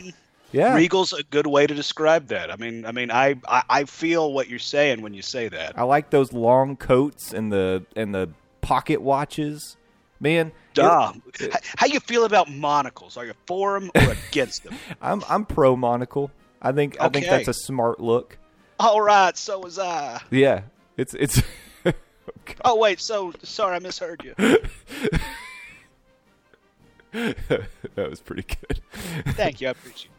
Yeah, Regal's a good way to describe that. I mean, I mean, I, I I feel what you're saying when you say that. I like those long coats and the and the pocket watches. Man, Duh. H- How you feel about monocles? Are you for them or against them? I'm I'm pro monocle. I think I think that's a smart look. All right, so was I. Yeah, it's it's. Oh wait, so sorry, I misheard you. that was pretty good. Thank you, I appreciate it.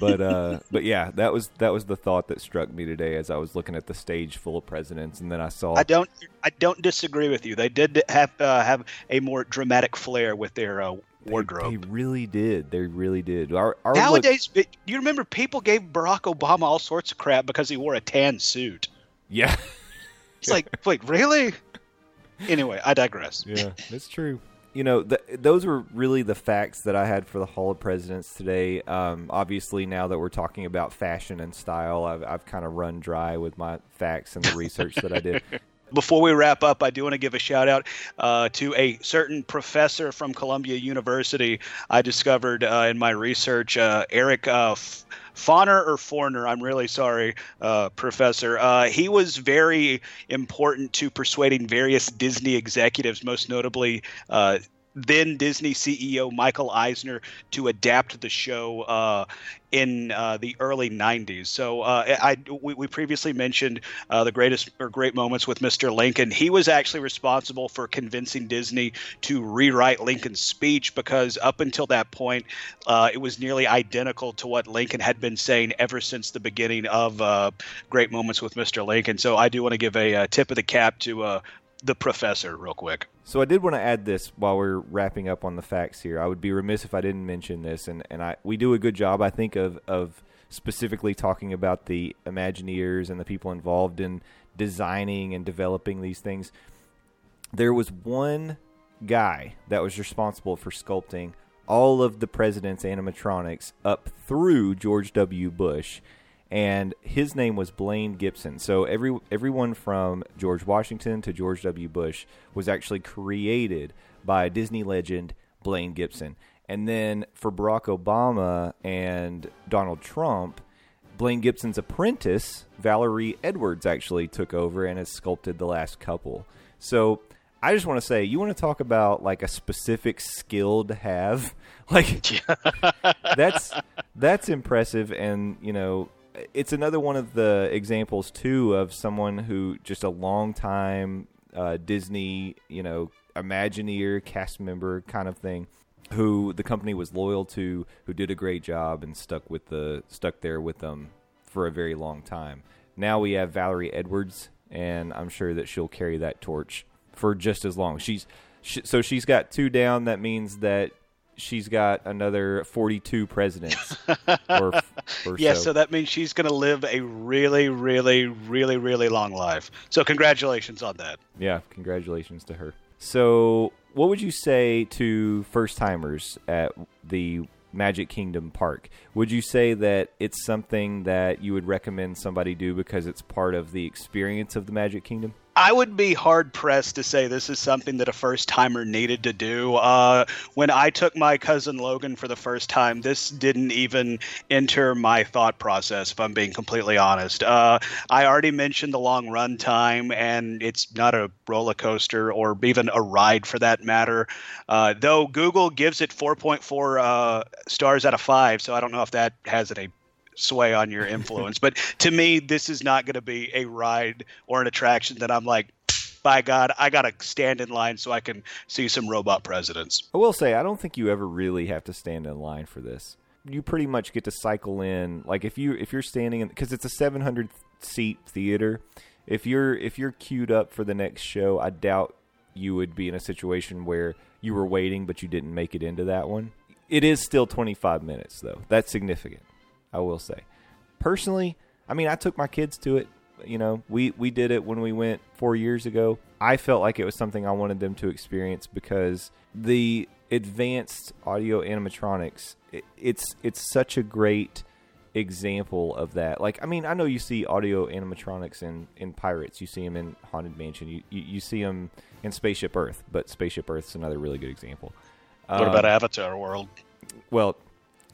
But uh but yeah that was that was the thought that struck me today as i was looking at the stage full of presidents and then i saw I don't I don't disagree with you. They did have uh, have a more dramatic flair with their uh, they wardrobe. really did they really did our, our look- Nowadays, it- you remember people gave Barack Obama all sorts of crap because he wore a tan suit. yeah It's like, wait, really? Anyway, I digress. yeah it's true you know th- those were really the facts that i had for the hall of presidents today. Um obviously now that we're talking about fashion and style i've, I've kind of run dry with my facts and the research that i did Before we wrap up, I do want to give a shout out uh, to a certain professor from Columbia University I discovered uh, in my research, uh, Eric uh, F- Fauner or Forner, I'm really sorry, uh, Professor. Uh, he was very important to persuading various Disney executives, most notably uh, then Disney CEO Michael Eisner to adapt the show uh, in uh, the early 90s. So uh, I, we, we, previously mentioned uh, the greatest or great moments with Mr. Lincoln. He was actually responsible for convincing Disney to rewrite Lincoln's speech because up until that point, uh, it was nearly identical to what Lincoln had been saying ever since the beginning of uh, Great Moments with Mr. Lincoln. So I do want to give a, a tip of the cap to the professor real quick. So I did want to add this while we're wrapping up on the facts here. I would be remiss if I didn't mention this, and, and I we do a good job, I think, of of specifically talking about the Imagineers and the people involved in designing and developing these things. There was one guy that was responsible for sculpting all of the president's animatronics up through George W. Bush and his name was Blaine Gibson. So every everyone from George Washington to George W. Bush was actually created by Disney legend Blaine Gibson. And then for Barack Obama and Donald Trump, Blaine Gibson's apprentice, Valerie Edwards, actually took over and has sculpted the last couple. So I just want to say, you want to talk about like a specific skill to have, like that's that's impressive, and you know it's another one of the examples too of someone who just a long time uh, Disney, you know, Imagineer cast member kind of thing, who the company was loyal to, who did a great job and stuck with the stuck there with them for a very long time. Now we have Valerie Edwards, and I'm sure that she'll carry that torch for just as long. She's she, so she's got two down. That means that she's got another 42 presidents. or, or yes, so. so. that means she's going to live a really, really, really, really long life. So congratulations on that. Yeah, congratulations to her. So, what would you say to first timers at the Magic Kingdom Park? Would you say that it's something that you would recommend somebody do because it's part of the experience of the Magic Kingdom? I would be hard pressed to say this is something that a first timer needed to do. Uh, when I took my cousin Logan for the first time, this didn't even enter my thought process, if I'm being completely honest. Uh, I already mentioned the long run time, and it's not a roller coaster or even a ride for that matter. Uh, though Google gives it 4.4 uh, stars out of 5, so I don't know if that has any sway on your influence. but to me, this is not going to be a ride or an attraction that I'm like, by God, I got to stand in line so I can see some robot presidents. I will say, I don't think you ever really have to stand in line for this. You pretty much get to cycle in. Like if you if you're standing in because it's a 700 seat theater. If you're if you're queued up for the next show, I doubt you would be in a situation where you were waiting but you didn't make it into that one. It is still 25 minutes though. That's significant. I will say. Personally, I mean, I took my kids to it. You know, we we did it when we went four years ago. I felt like it was something I wanted them to experience because the advanced audio animatronics. It, it's it's such a great example of that. Like, I mean, I know you see audio animatronics in, in Pirates. You see them in Haunted Mansion. You, you, you see them in Spaceship Earth, but Spaceship Earth's another really good example. What about um, Avatar World? Well,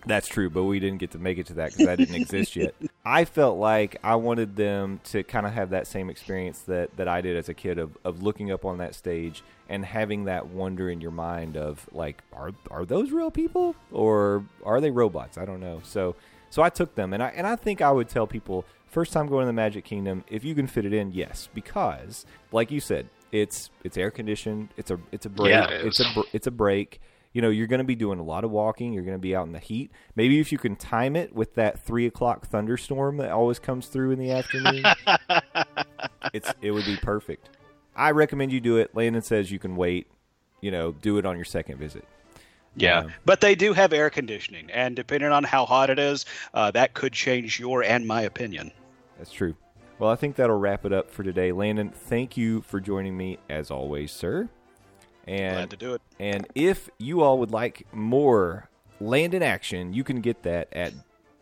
that's true, but we didn't get to make it to that because that didn't exist yet. I felt like I wanted them to kind of have that same experience that, that I did as a kid of, of looking up on that stage and having that wonder in your mind of like, are are those real people or are they robots? I don't know. So so I took them and I and I think I would tell people first time going to the Magic Kingdom if you can fit it in, yes, because like you said, it's it's air conditioned. It's a it's a break. Yeah, it it's a it's a break you know you're going to be doing a lot of walking you're going to be out in the heat maybe if you can time it with that three o'clock thunderstorm that always comes through in the afternoon it's it would be perfect i recommend you do it landon says you can wait you know do it on your second visit yeah, um, but they do have air conditioning, and depending on how hot it is, uh, that could change your and my opinion. That's true. Well, I think that'll wrap it up for today. Landon, thank you for joining me as always, sir. And, Glad to do it. And if you all would like more Landon action, you can get that at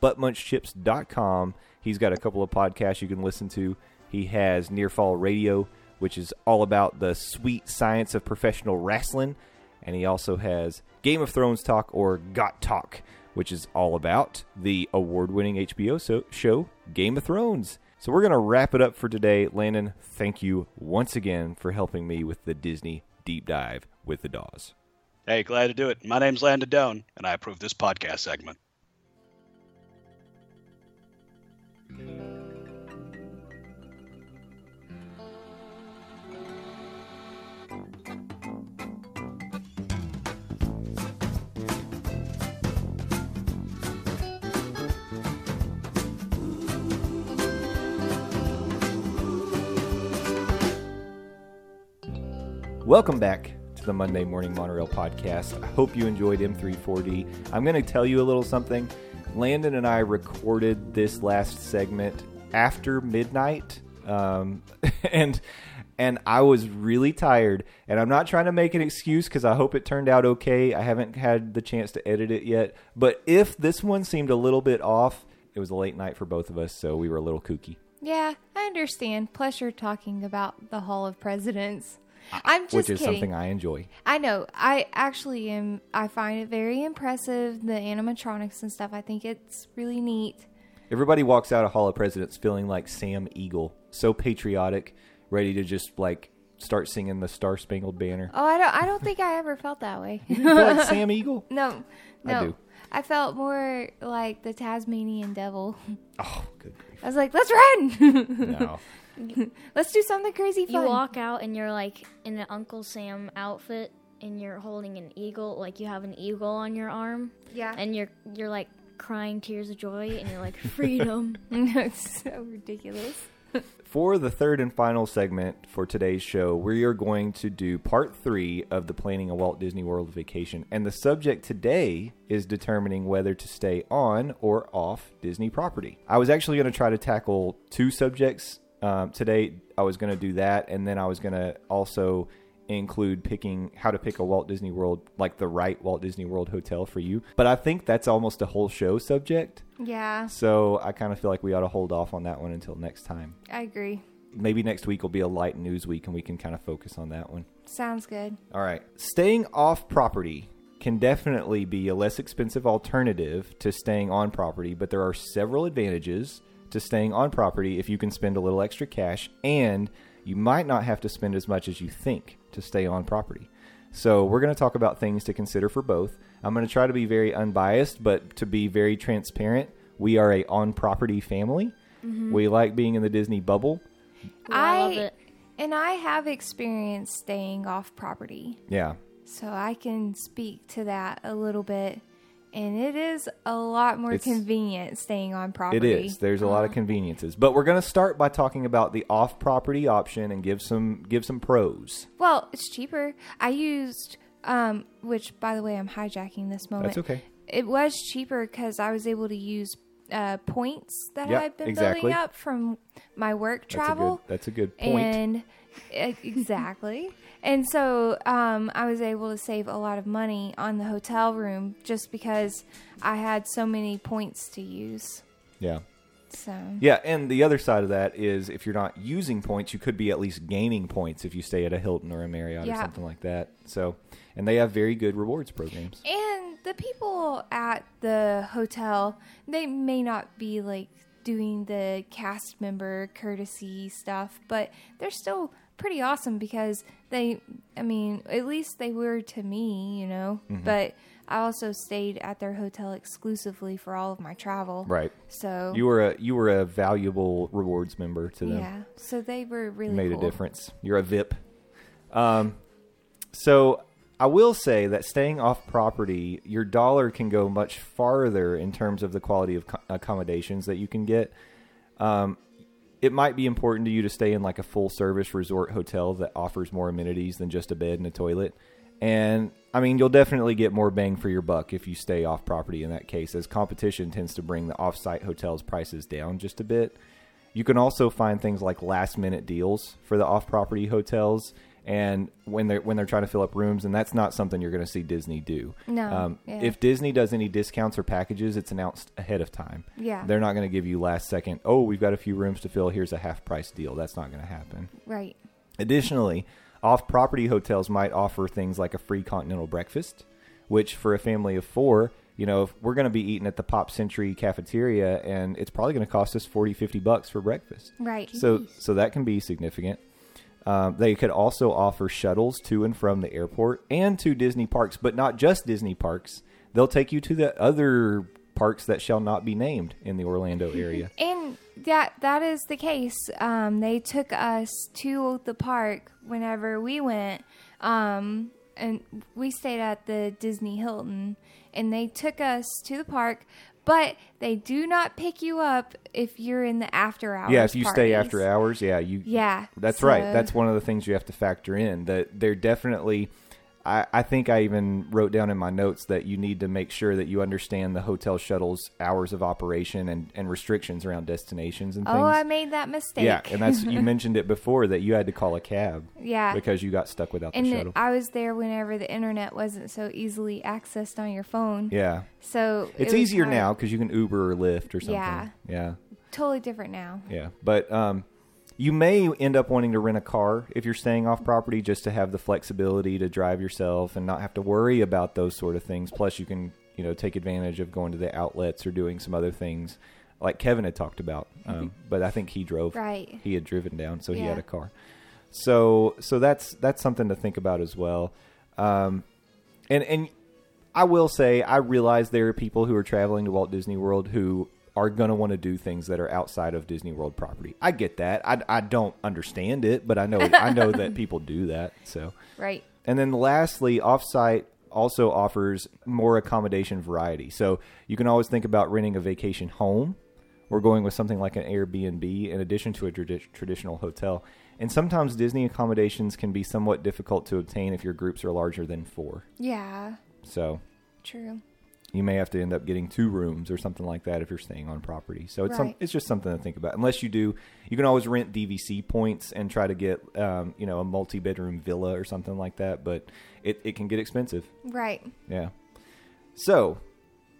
buttmunchchips.com. He's got a couple of podcasts you can listen to. He has Near Fall Radio which is all about the sweet science of professional wrestling. And he also has Game of Thrones Talk or Got Talk, which is all about the award winning HBO so- show Game of Thrones. So we're going to wrap it up for today. Landon, thank you once again for helping me with the Disney deep dive with the Doz. Hey, glad to do it. My name's Landon Doan, and I approve this podcast segment. Welcome back to the Monday Morning Monorail podcast. I hope you enjoyed M34D. I'm going to tell you a little something. Landon and I recorded this last segment after midnight, um, and and I was really tired. And I'm not trying to make an excuse because I hope it turned out okay. I haven't had the chance to edit it yet. But if this one seemed a little bit off, it was a late night for both of us, so we were a little kooky. Yeah, I understand. Plus, you're talking about the Hall of Presidents. I'm just which is kidding. something I enjoy. I know. I actually am. I find it very impressive. The animatronics and stuff. I think it's really neat. Everybody walks out of Hall of Presidents feeling like Sam Eagle, so patriotic, ready to just like start singing the Star Spangled Banner. Oh, I don't. I don't think I ever felt that way. You feel like Sam Eagle? no, I no. do. I felt more like the Tasmanian devil. Oh, good grief! I was like, let's run. No, let's do something crazy You walk out and you're like in an Uncle Sam outfit and you're holding an eagle, like you have an eagle on your arm, yeah. and you're you're like crying tears of joy, and you're like freedom. it's so ridiculous. For the third and final segment for today's show, we are going to do part three of the planning a Walt Disney World vacation. And the subject today is determining whether to stay on or off Disney property. I was actually going to try to tackle two subjects um, today. I was going to do that, and then I was going to also include picking how to pick a Walt Disney World, like the right Walt Disney World hotel for you. But I think that's almost a whole show subject. Yeah, So I kind of feel like we ought to hold off on that one until next time I agree. maybe next week will be a light news week and we can kind of focus on that one. Sounds good. All right. Staying off property can definitely be a less expensive alternative to staying on property, but there are several advantages to staying on property if you can spend a little extra cash and you might not have to spend as much as you think to stay on property. So, we're going to talk about things to consider for both. I'm going to try to be very unbiased, but to be very transparent, we are a on property family. Mm-hmm. We like being in the Disney bubble. I love it. And I have experience staying off property, Yeah. so I can speak to that a little bit. And it is a lot more It's- convenient staying on property. It is. There's a lot of conveniences, but we're going to start by talking about the off-property option and give some give some pros. Well, it's cheaper. I used, um, which by the way, I'm hijacking this moment. That's okay. It was cheaper because I was able to use uh, points that Yep, I've been exactly. building up from my work That's travel. a good. That's a good point. And exactly. and so um, I was able to save a lot of money on the hotel room just because I had so many points to use. yeah. So Yeah, and the other side of that is if you're not using points, you could be at least gaining points if you stay at a Hilton or a Marriott or something like that. So, and they have very good rewards programs. And the people at the hotel, they may not be like doing the cast member courtesy stuff, but they're still pretty awesome because they, I mean, at least they were to me, you know. Mm-hmm. But I also stayed at their hotel exclusively for all of my travel. Right. So You were a you were a valuable rewards member to them. yeah, so they were really made cool. a difference. You're a VIP. Um, so I will say that staying off property, your dollar can go much farther in terms of the quality of co- accommodations that you can get. Um, it might be important to you to stay in like a full service resort hotel that offers more amenities than just a bed and a toilet. And I mean, you'll definitely get more bang for your buck if you stay off property in that case, as competition tends to bring the off site hotels' prices down just a bit. You can also find things like last minute deals for the off property hotels and when they're when they're trying to fill up rooms and that's not something you're going to see Disney do. No, Um, yeah. If Disney does any discounts or packages, it's announced ahead of time. Yeah. They're not going to give you last second, "Oh, we've got a few rooms to fill, here's a half price deal." That's not going to happen. Right. Additionally, off property hotels might offer things like a free continental breakfast, which for a family of four, you know, if we're going to be eating at the Pop Century cafeteria and it's probably going to cost us 40, 50 bucks for breakfast. Right. So, so that can be significant. Um, they could also offer shuttles to and from the airport and to Disney parks, but not just Disney parks. They'll take you to the other parks that shall not be named in the Orlando area. And that that is the case. Um, they took us to the park whenever we went, um, and we stayed at the Disney Hilton, and they took us to the park. But they do not pick you up if you're in the after hours. yeah, if you stay after hours, yeah, you. Yeah, that's so- right. That's one of the things you have to factor in. That they're definitely. I, I think I even wrote down in my notes that you need to make sure that you understand the hotel shuttle's hours of operation and, and restrictions around destinations and things. Oh, I made that mistake. yeah, and that's you mentioned it before that you had to call a cab. Yeah. because you got stuck without and the it- shuttle. I was there whenever the internet wasn't so easily accessed on your phone. yeah, So it's was easier hard. now because you can Uber or Lyft or something. Yeah. yeah. Totally different now. Yeah, but um, you may end up wanting to rent a car if you're staying off property just to have the flexibility to drive yourself and not have to worry about those sort of things. Plus, you can you know take advantage of going to the outlets or doing some other things like Kevin had talked about. Um, but I think he drove. Right. He had driven down, so he had a car. So so that's that's something to think about as well. Um, and and I will say I realize there are people who are traveling to Walt Disney World who are going to want to do things that are outside of Disney World property. I get that. I, I don't understand it, but I know I know that people do that. So Right. and then lastly, offsite also offers more accommodation variety. So you can always think about renting a vacation home or going with something like an Airbnb in addition to a tradi- traditional hotel. And sometimes Disney accommodations can be somewhat difficult to obtain if your groups are larger than four. Yeah. So True. You may have to end up getting two rooms or something like that if you're staying on property. So it's some, it's just something to think about. Unless you do, you can always rent DVC points and try to get um, you know a multi bedroom villa or something like that. But it, it can get expensive. Right. Yeah. So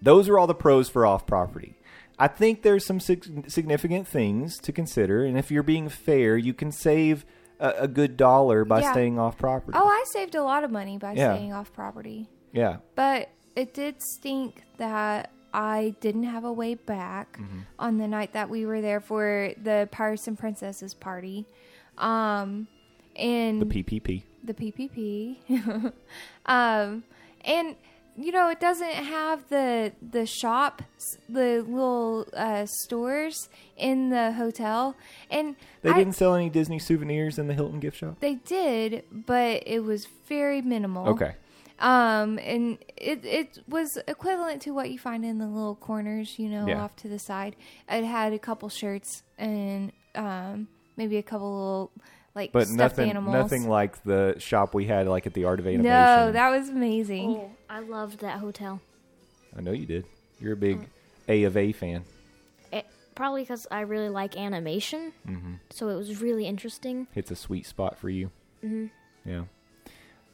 those are all the pros for off property. I think there's some sig- significant things to consider, and if you're being fair, you can save a, a good dollar by Yeah. staying off property. Oh, I saved a lot of money by Yeah. staying off property. yeah. But it did stink that I didn't have a way back Mm-hmm. on the night that we were there for the Pirates and Princesses party. Um and The PPP. the PPP. um, and you know, it doesn't have the the shop, the little uh, stores in the hotel, and They I- didn't sell any Disney souvenirs in the Hilton gift shop. They did, but it was very minimal. Okay. Um, and it it was equivalent to what you find in the little corners, you know, Yeah. off to the side. It had a couple shirts and um maybe a couple little like But stuffed nothing, animals. nothing like the shop we had, like at the Art of Animation. No, that was amazing. Oh, I loved that hotel. I know you did. You're a big A of A fan. It, probably because I really like animation, Mm-hmm. so it was really interesting. It's a sweet spot for you. Mm-hmm. Yeah.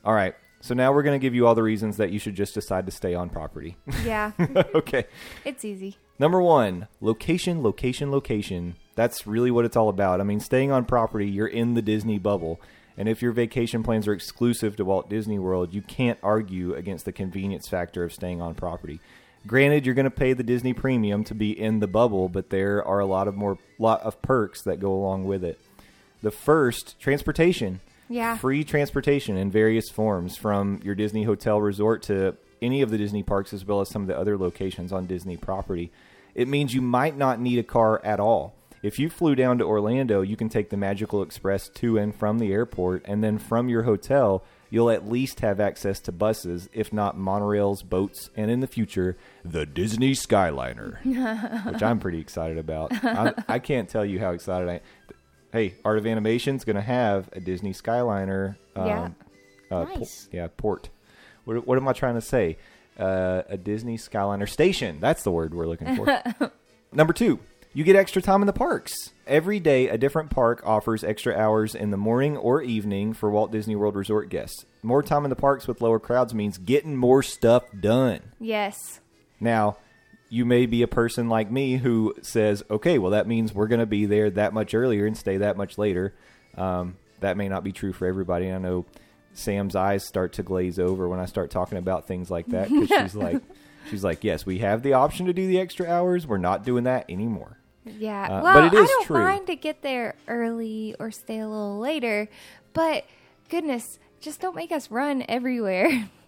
All right. So now we're going to give you all the reasons that you should just decide to stay on property. Yeah, okay. it's easy. Number one, location, location, location. That's really what it's all about. I mean, staying on property, you're in the Disney bubble. And if your vacation plans are exclusive to Walt Disney World, you can't argue against the convenience factor of staying on property. Granted, you're going to pay the Disney premium to be in the bubble, but there are a lot of more lot of perks that go along with it. The first, transportation. Yeah. Free transportation in various forms from your Disney hotel resort to any of the Disney parks as well as some of the other locations on Disney property. It means you might not need a car at all. If you flew down to Orlando, you can take the Magical Express to and from the airport, and then from your hotel, you'll at least have access to buses, if not monorails, boats, and in the future, the Disney Skyliner, which I'm pretty excited about. I, I can't tell you how excited I am. Hey, Art of Animation's going to have a Disney Skyliner. Um, Yeah. uh, po- Nice. yeah, port. What, what am I trying to say? Uh, a Disney Skyliner station. That's the word we're looking for. Number two, you get extra time in the parks. Every day, a different park offers extra hours in the morning or evening for Walt Disney World Resort guests. More time in the parks with lower crowds means getting more stuff done. Yes. Now, you may be a person like me who says, okay, well, that means we're going to be there that much earlier and stay that much later. Um, that may not be true for everybody. I know Sam's eyes start to glaze over when I start talking about things like that because she's like, she's like, yes, we have the option to do the extra hours. We're not doing that anymore. Yeah. Uh, well, but it is I don't true. mind to get there early or stay a little later, but goodness, just don't make us run everywhere.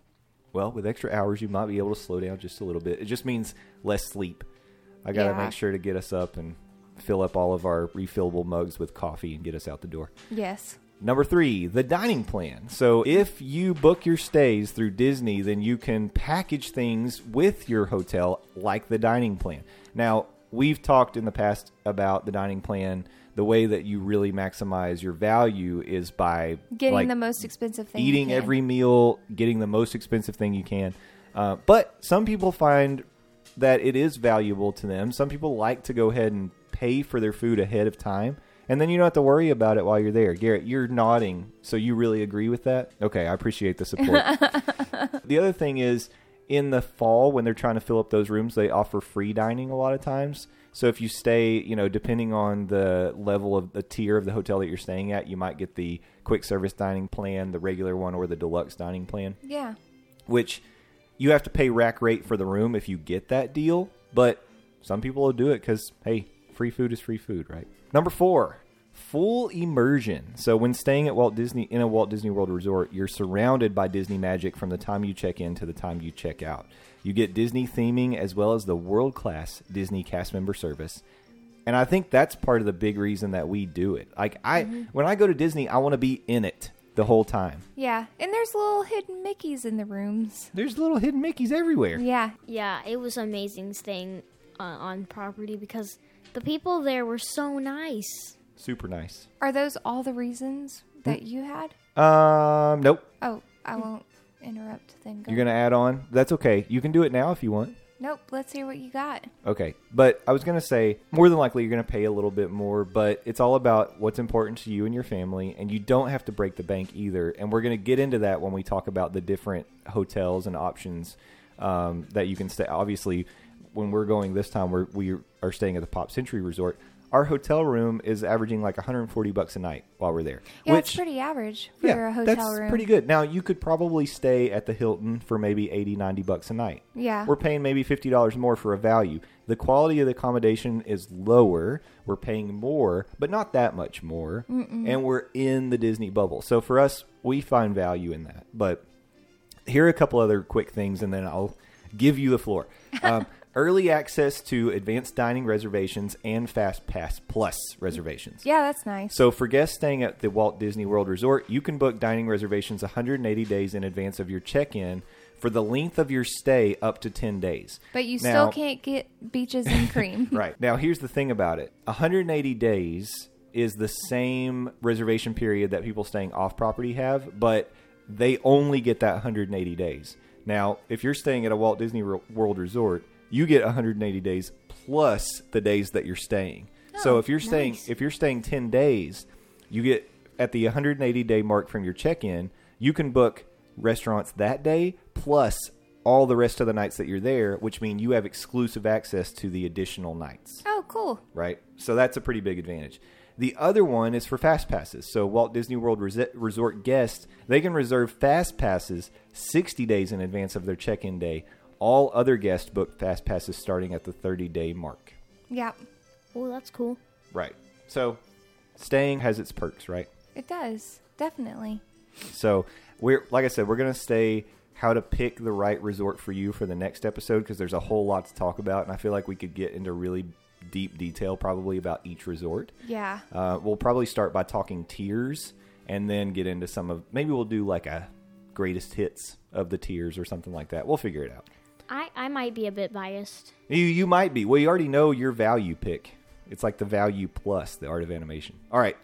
Well, with extra hours, you might be able to slow down just a little bit. It just means less sleep. I got to Yeah. make sure to get us up and fill up all of our refillable mugs with coffee and get us out the door. yes. Number three, the dining plan. So if you book your stays through Disney, then you can package things with your hotel like the dining plan. Now, we've talked in the past about the dining plan. The way that you really maximize your value is by Getting like, the most expensive thing. you eating every meal, getting the most expensive thing you can. Uh, but some people find that it is valuable to them. Some people like to go ahead and pay for their food ahead of time, and then you don't have to worry about it while you're there. Garrett, you're nodding, so you really agree with that? Okay, I appreciate the support. the other thing is, in the fall when they're trying to fill up those rooms, they offer free dining a lot of times. So if you stay, you know, depending on the level of the tier of the hotel that you're staying at, you might get the quick service dining plan, the regular one, or the deluxe dining plan Yeah. which you have to pay rack rate for the room if you get that deal. But some people will do it because hey, free food is free food, right? Number four, full immersion. So when staying at Walt Disney in a Walt Disney World resort, you're surrounded by Disney magic from the time you check in to the time you check out. You get Disney theming as well as the world class Disney cast member service. And I think that's part of the big reason that we do it. Like I when I go to Disney, I want to be in it the whole time. Yeah. And there's little hidden Mickeys in the rooms. There's little hidden Mickeys everywhere. Yeah. Yeah, it was amazing staying uh, on property because the people there were so nice. Super nice. Are those all the reasons Hmm? that you had? Um, nope. Oh, I won't interrupt then. Go. You're gonna add on. That's okay. You can do it now if you want. Nope. Let's hear what you got. Okay, but I was gonna say more than likely you're gonna pay a little bit more, but it's all about what's important to you and your family, and you don't have to break the bank either. And we're gonna get into that when we talk about the different hotels and options um, that you can stay. Obviously, when we're going this time, we're, we are staying at the Pop Century Resort. Our hotel room is averaging like 140 bucks a night while we're there. Yeah, which it's pretty average for a hotel room. that's room. pretty good. Now you could probably stay at the Hilton for maybe 80, 90 bucks a night. Yeah. We're paying maybe fifty dollars more for a value. The quality of the accommodation is lower. We're paying more, but not that much more. And we're in the Disney bubble. So for us, we find value in that. But here are a couple other quick things, and then I'll give you the floor. Um, early access to advanced dining reservations and Fast Pass Plus reservations. Yeah, that's nice. So for guests staying at the Walt Disney World Resort, you can book dining reservations 180 days in advance of your check-in for the length of your stay up to 10 days. but you Now- still can't get Beaches and Cream. Right. Now here's the thing about it. 180 days is the same reservation period that people staying off property have, but they only get that 180 days. Now, if you're staying at a Walt Disney World Resort, you get 180 days plus the days that you're staying. so Oh, if you're staying nice. if you're staying 10 days, you get at the 180 day mark from your check-in, you can book restaurants that day plus all the rest of the nights that you're there, which mean you have exclusive access to the additional nights Oh, cool. right? So that's a pretty big advantage. The other one is for fast passes. So Walt Disney World Resort guests, they can reserve fast passes 60 days in advance of their check-in day. All other guests book fast passes starting at the 30-day mark. Yeah, Oh, that's cool. Right. So staying has its perks, right? it does. Definitely. So we're like I said, we're gonna stay how to pick the right resort for you for the next episode because there's a whole lot to talk about, and I feel like we could get into really deep detail probably about each resort. Yeah. Uh, we'll probably start by talking tiers and then get into some of maybe we'll do like a greatest hits of the tiers or something like that. We'll figure it out. I, I might be a bit biased. You you might be. Well, you already know your value pick. It's like the value plus the art of animation. All right,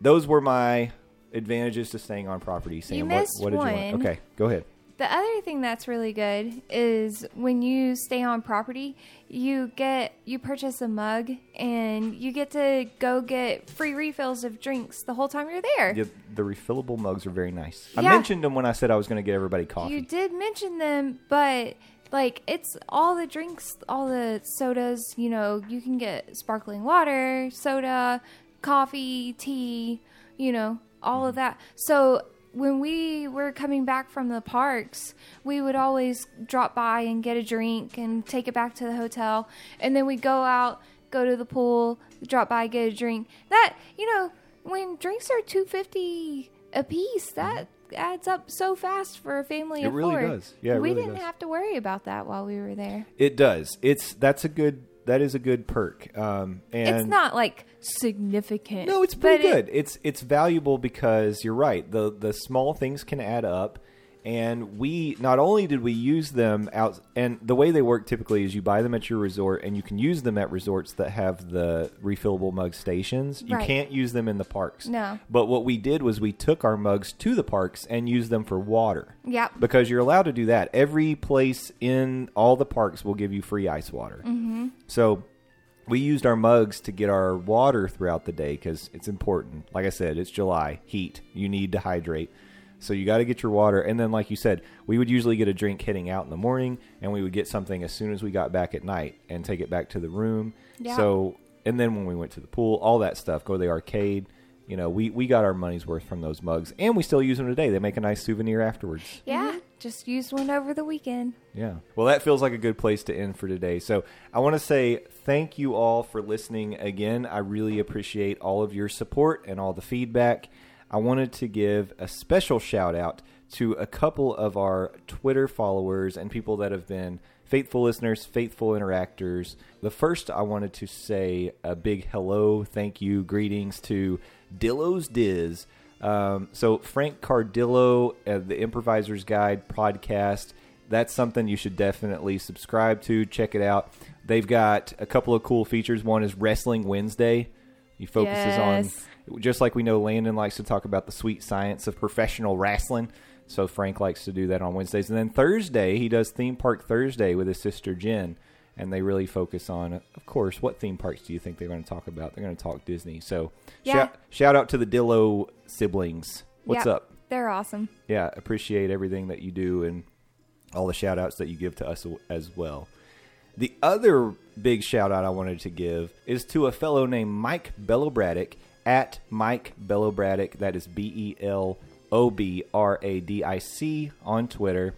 those were my advantages to staying on property. Sam, You missed what did you one. want? Okay, go ahead. The other thing that's really good is when you stay on property, you get you purchase a mug and you get to go get free refills of drinks the whole time you're there. Yeah, the refillable mugs are very nice. I mentioned them when I said I was going to get everybody coffee. You did mention them, but like it's all the drinks, all the sodas, you know, you can get sparkling water, soda, coffee, tea, you know, all of mm-hmm. that. So when we were coming back from the parks, we would always drop by and get a drink and take it back to the hotel, and then we'd go out, go to the pool, drop by, get a drink. That you know, when drinks are two fifty a piece, that mm-hmm. Adds up so fast for a family It of really four. does. Yeah, it we really didn't does. have to worry about that while we were there. It does. It's that's a good that is a good perk. Um, and it's not like significant. No, it's pretty but it- good. it's it's valuable because you're right. The the small things can add up, and we not only did we use them out, and the way they work typically is you buy them at your resort, and you can use them at resorts that have the refillable mug stations. right. You can't use them in the parks. No. But what we did was we took our mugs to the parks and used them for water. Yep. Because you're allowed to do that. Every place in all the parks will give you free ice water. Mm-hmm. So we used our mugs to get our water throughout the day because it's important. Like I said, it's July, heat. You need to hydrate. So you got to get your water. And then, like you said, we would usually get a drink heading out in the morning, and we would get something as soon as we got back at night and take it back to the room. Yeah. So, and then when we went to the pool, all that stuff, go to the arcade. You know, we, we got our money's worth from those mugs, and we still use them today. They make a nice souvenir afterwards. Yeah, just used one over the weekend. Yeah. Well, that feels like a good place to end for today. So I want to say thank you all for listening again. I really appreciate all of your support and all the feedback. I wanted to give a special shout out to a couple of our Twitter followers and people that have been faithful listeners, faithful interactors. The first, I wanted to say a big hello, thank you, greetings to Dillo's Diz. Um, so Frank Cardillo, uh, the Improviser's Guide podcast, that's something you should definitely subscribe to. Check it out. They've got a couple of cool features. One is Wrestling Wednesday. He focuses Yes. on just like we know Landon likes to talk about the sweet science of professional wrestling. So Frank likes to do that on Wednesdays. And then Thursday, he does Theme Park Thursday with his sister Jen. And they really focus on, of course, what theme parks do you think they're going to talk about? They're going to talk Disney. So Yeah. shout, shout out to the Dillo siblings. What's up? They're awesome. yeah, appreciate everything that you do and all the shout outs that you give to us as well. The other big shout out I wanted to give is to a fellow named Mike Belobradic at Mike Belobradic. That is B E L O B R A D I C on Twitter.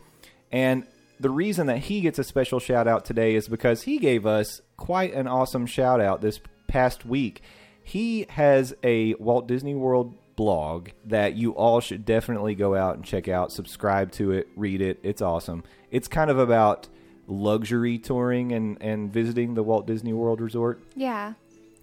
And the reason that he gets a special shout out today is because he gave us quite an awesome shout out this past week. He has a Walt Disney World blog that you all should definitely go out and check out, subscribe to it, read it. It's awesome. It's kind of about luxury touring and, and visiting the Walt Disney World Resort. Yeah.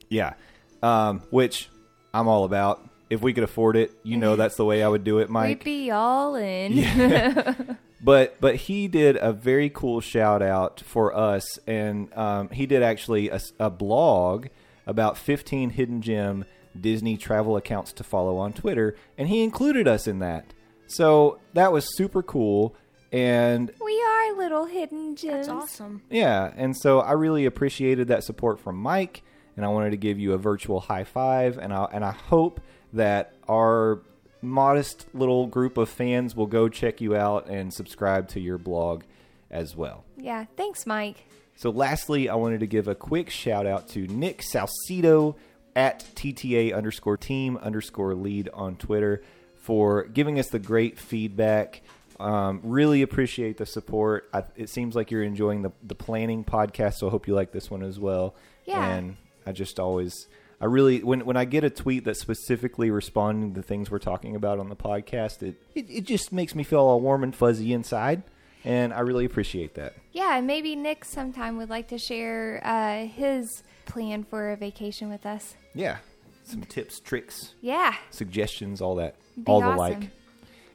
Yeah. Um, which I'm all about. If we could afford it, you know that's the way I would do it, Mike. We'd be all in. but but he did a very cool shout out for us, and um, he did actually a blog about 15 hidden gem Disney travel accounts to follow on Twitter, and he included us in that. So that was super cool, and we are little hidden gems. That's awesome. yeah, and so I really appreciated that support from Mike, and I wanted to give you a virtual high five, and I and I hope that our modest little group of fans will go check you out and subscribe to your blog as well. Yeah. Thanks, Mike. So, lastly, I wanted to give a quick shout out to Nick Salcido at TTA underscore team underscore lead on Twitter for giving us the great feedback. Um, really appreciate the support. I, it seems like you're enjoying the, the planning podcast, so I hope you like this one as well. Yeah. And I just always, I really, when, when I get a tweet that's specifically responding to things we're talking about on the podcast, it, it, it just makes me feel all warm and fuzzy inside. And I really appreciate that. Yeah, maybe Nick sometime would like to share uh, his plan for a vacation with us. Yeah. Some tips, tricks, Yeah. suggestions, all that, Be all the like.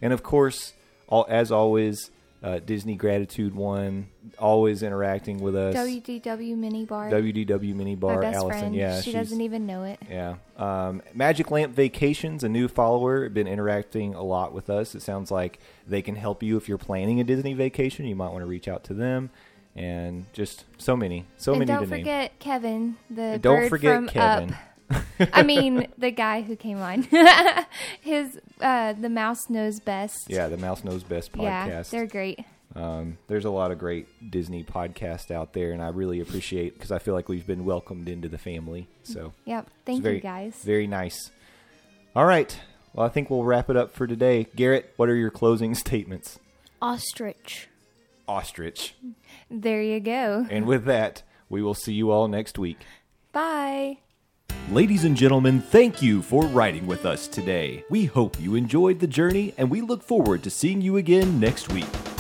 And of course, all as always, uh, Disney Gratitude One, always interacting with us. WDW mini bar. WDW Mini My Bar, best Allison. friend. Yeah, she doesn't even know it. Yeah. Um, Magic Lamp Vacations, a new follower, been interacting a lot with us. It sounds like they can help you if you're planning a Disney vacation. You might want to reach out to them. And just so many, so and many don't to name. forget Kevin, the And don't bird forget from Kevin. Up. I mean, the guy who came on. His uh, the mouse knows best. Yeah, the Mouse Knows Best podcast. Yeah, they're great. Um, there's a lot of great Disney podcasts out there, and I really appreciate because I feel like we've been welcomed into the family. So Yep. Thank very, you guys. Very nice. All right. Well, I think we'll wrap it up for today. Garrett, what are your closing statements? Ostrich. Ostrich. There you go. And with that, we will see you all next week. Bye. Ladies and gentlemen, thank you for riding with us today. We hope you enjoyed the journey and we look forward to seeing you again next week.